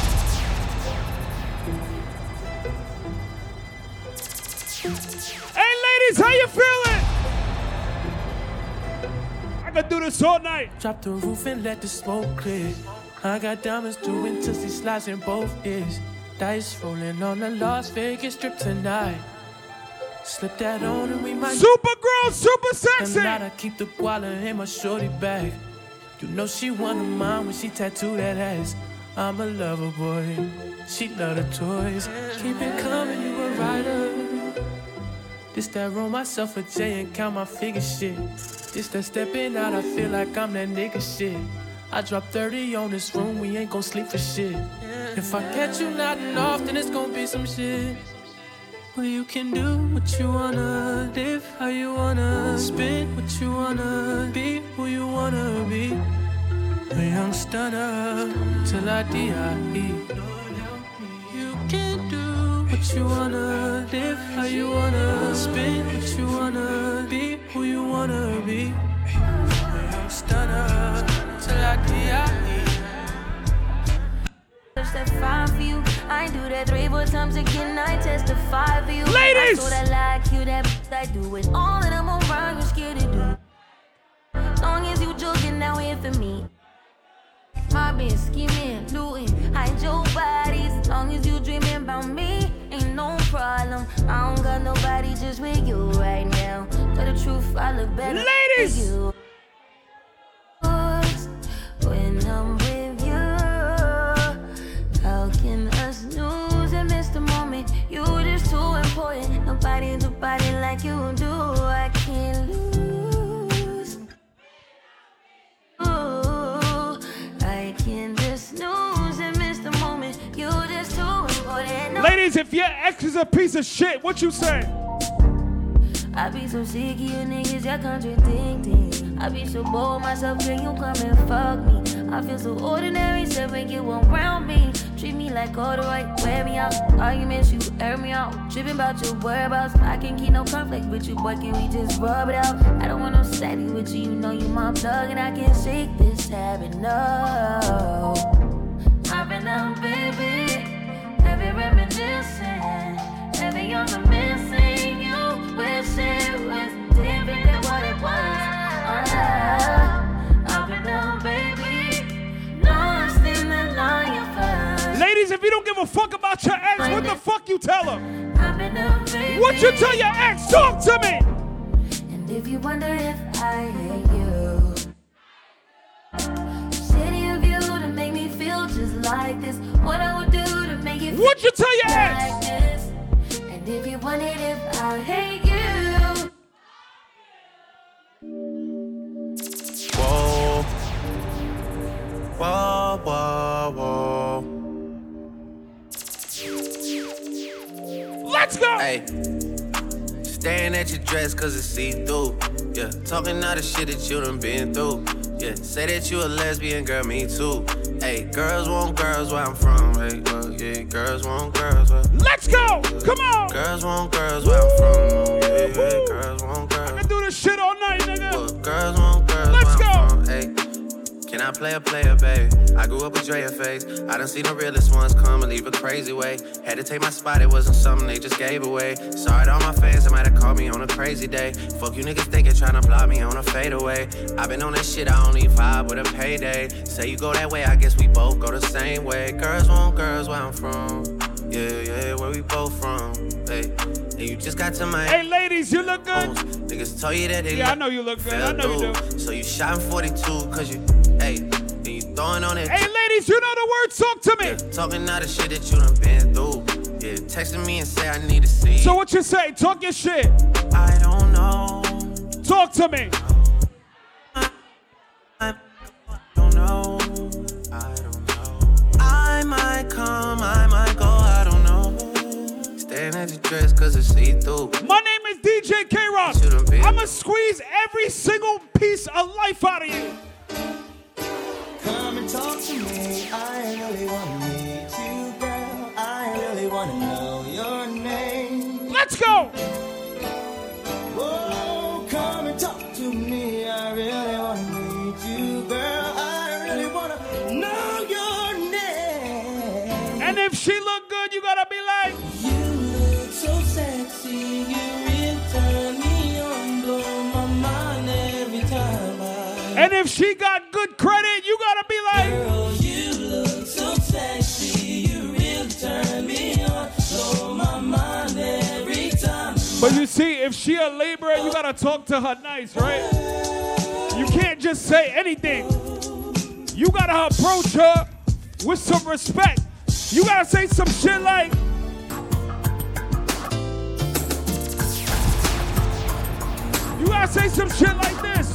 Hey, ladies, how you feeling? I could do this all night. Drop the roof and let the smoke clear. I got diamonds doing Toosie slides in both ears. Dice rolling on the Las Vegas strip tonight. Slip that on and we might. Super girl, super sexy. Tonight I keep the guala in my shorty bag. You know she one of mine when she tattooed that ass. I'm a lover boy. She love the toys. Keep it coming, you a rider. This that roll myself a J and count my figure shit. This that stepping out, I feel like I'm that nigga shit. I drop 30 on this room, we ain't gon' sleep for shit. If I catch you nodding off, then it's gonna be some shit. Well, you can do what you wanna, live how you wanna, spin what you wanna, be who you wanna be. A young stunner till I die. You can do what you wanna, live how you wanna, spin what you wanna, be who you wanna be. A young stunner till I die. That five for you. I do that three, four times again. I testify for you. Ladies! I I like you, that I do it all, and I'm around. You're scared to do. Long as you joking, now here for me. Mobbing, scheming, looting, hide your bodies. Long as you dreaming about me, ain't no problem. I don't got nobody just with you right now. Tell the truth, I look better. Ladies! Nobody do body like you do. I can't lose. Ooh, I can just snooze and miss the moment. You just too important. Ladies, if your ex is a piece of shit, what you say? I be so sick of you niggas, y'all contradicting. I be so bold myself, can you come and fuck me? I feel so ordinary, so make you around me. Treat me like all the right, wear me out. Arguments, you air me out. Tripping about your whereabouts. I can't keep no conflict with you, boy, can we just rub it out? I don't want no steady with you, you know you my plug, and I can't shake this habit, no. I've been out, baby. Every reminiscing, every young missing you. Wish it was first. Ladies, if you don't give a fuck about your ex, what the fuck you tell her? I've been out, baby. What you tell your ex? Talk to me. And if you wonder if I hate you, shitty of you to make me feel just like this. What I would do to make you What you tell your like ex? this. And if you wondered if I hate you. Whoa. Whoa, whoa, whoa. Let's go. Hey. Staring at your dress cause it's see through. Yeah. Talking all the shit that you done been through. Yeah. Say that you a lesbian, girl, me too. Hey, girls want girls where I'm from. Hey, uh, yeah, girls want girls where. Let's go. Come on. Girls want girls where I'm from. Yeah, yeah, girls want girls. I can do this shit all night, nigga. Girls want can I play a player, babe? I grew up with Drea face. I done seen the realest ones come and leave a crazy way. Had to take my spot, it wasn't something they just gave away. Sorry to all my fans, they might have called me on a crazy day. Fuck you niggas thinking trying to block me on a fadeaway. i been on that shit, I only vibe with a payday. Say you go that way, I guess we both go the same way. Girls want girls where I'm from. Yeah, yeah, where we both from. Hey, you just got to my Hey, ladies, you look good. Niggas told you that they Yeah, I know you look good. I know you through. So you shot in 42 cause you, hey, then you throwing on it. Hey, ladies, you know the word. Talk to me. Yeah, Talking all the shit that you done been through. Yeah, texting me and say I need to see. So what you say? Talk your shit. I don't know. Talk to me. don't know. I don't know. I might come, I might Staring at your dress cause it's see through. My name is DJ K Rock. I'ma squeeze every single piece of life out of you. Come and talk to me. I really wanna meet you, girl. I really wanna know your name. Let's go. Whoa, come and talk to me. I really wanna meet you, girl. I really wanna know your name. And if she look good, you gotta be like. If she got good credit, you gotta be like. Girl, you look so sexy. You really turn me on, blow my mind every time. But you see, if she a laborer, you gotta talk to her nice, right? You can't just say anything. You gotta approach her with some respect. You gotta say some shit like. You gotta say some shit like this.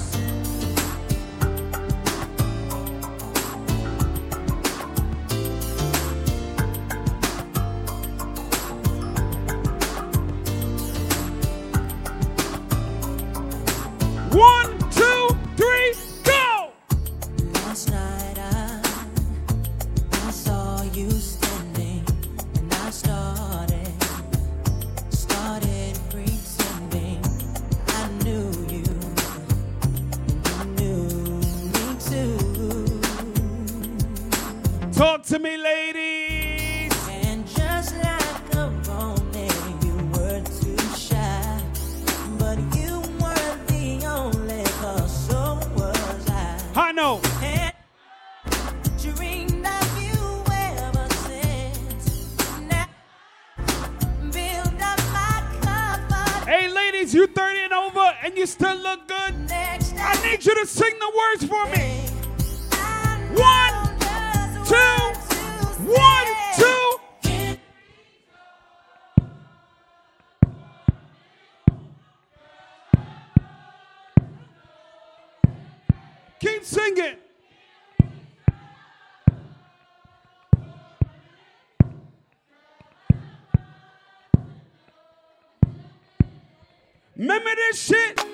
This shit?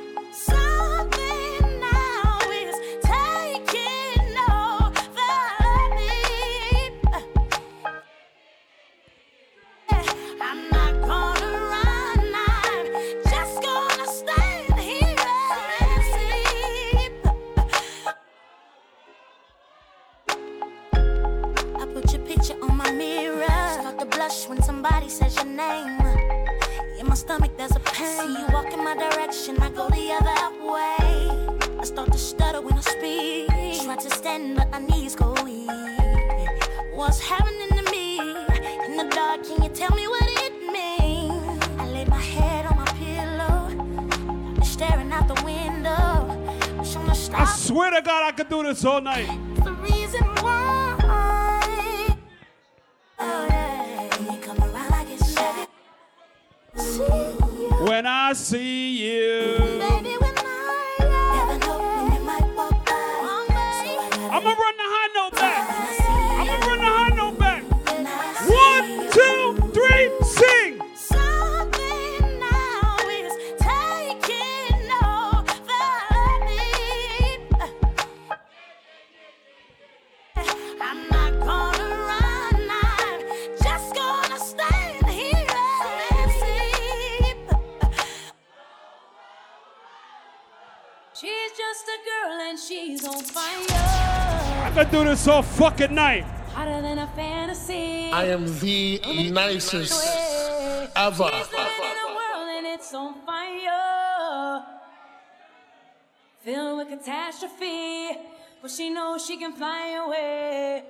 All night. Fucking night. Hotter than a fantasy. I am the nicest ever. She's living in a world and it's on fire. Filled with catastrophe, but she knows she can fly away.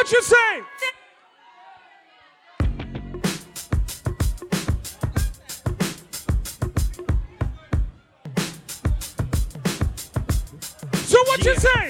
What you say? So what you say?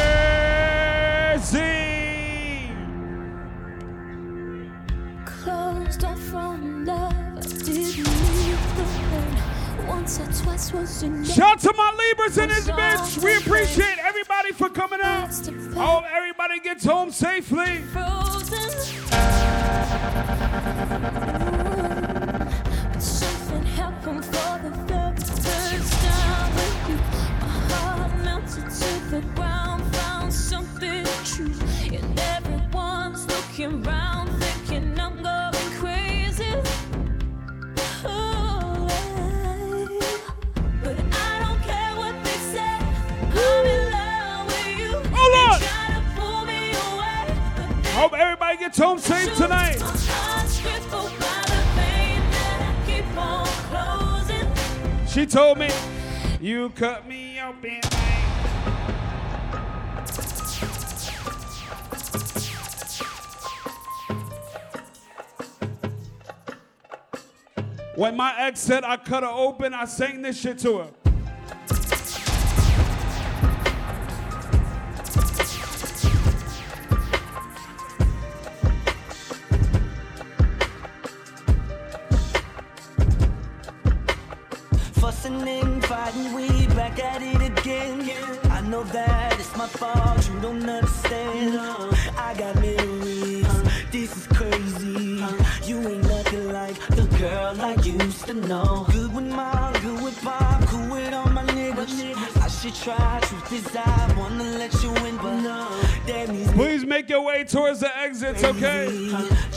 Shout to my Libras in this bitch. We appreciate everybody for coming out. I Hope everybody gets home safely. Something happened for the very first time with you. My heart melted to the ground, found something true. And everyone's looking round, Hope everybody gets home safe tonight. heart's crippled by the pain that I keep on closing. She told me, you cut me open. When my ex said I cut her open, I sang this shit to her. And we back at it again. I know that it's my fault, you don't understand. I got memories, this is crazy. You ain't nothing like the girl I used to know. Good with mom, good with pop, cool with all my niggas. I should try, truth is I wanna let you in, but no. Please make your way towards the exits, okay?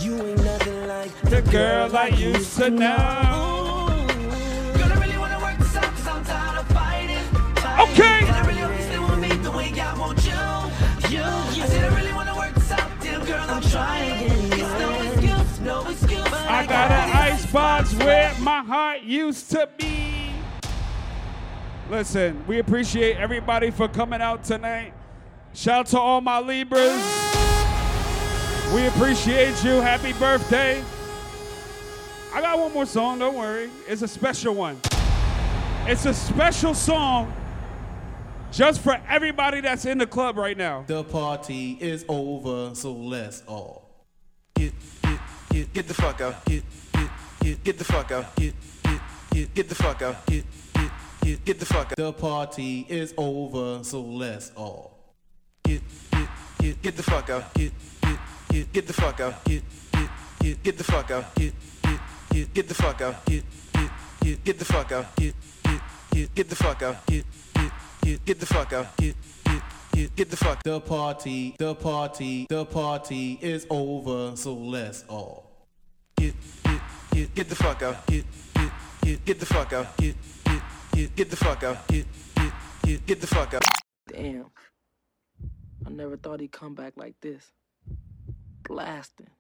you ain't nothing like The girl I used to know. But I got an icebox where my heart used to be. Listen, we appreciate everybody for coming out tonight. Shout out to all my Libras. We appreciate you. Happy birthday. I got one more song, don't worry. It's a special one. It's a special song just for everybody that's in the club right now. The party is over, so let's all get get get get the fuck out. Get get get get the fuck out. Get get get get the fuck out. Get get get get the fuck out. The party is over, so let's all get get get get the fuck out. Get get get get the fuck out. Get get get get the fuck out. Get get get get the fuck out. Get get get get the fuck out. Get get get get the fuck out. Get get get the fuck out. Get get get get the fuck. The party, the party, the party is over, so let's all get get get get the fuck out. Get get get get the fuck out. Get get get get the fuck out. Get get get get the fuck out. Damn. I never thought he'd come back like this. Blasting.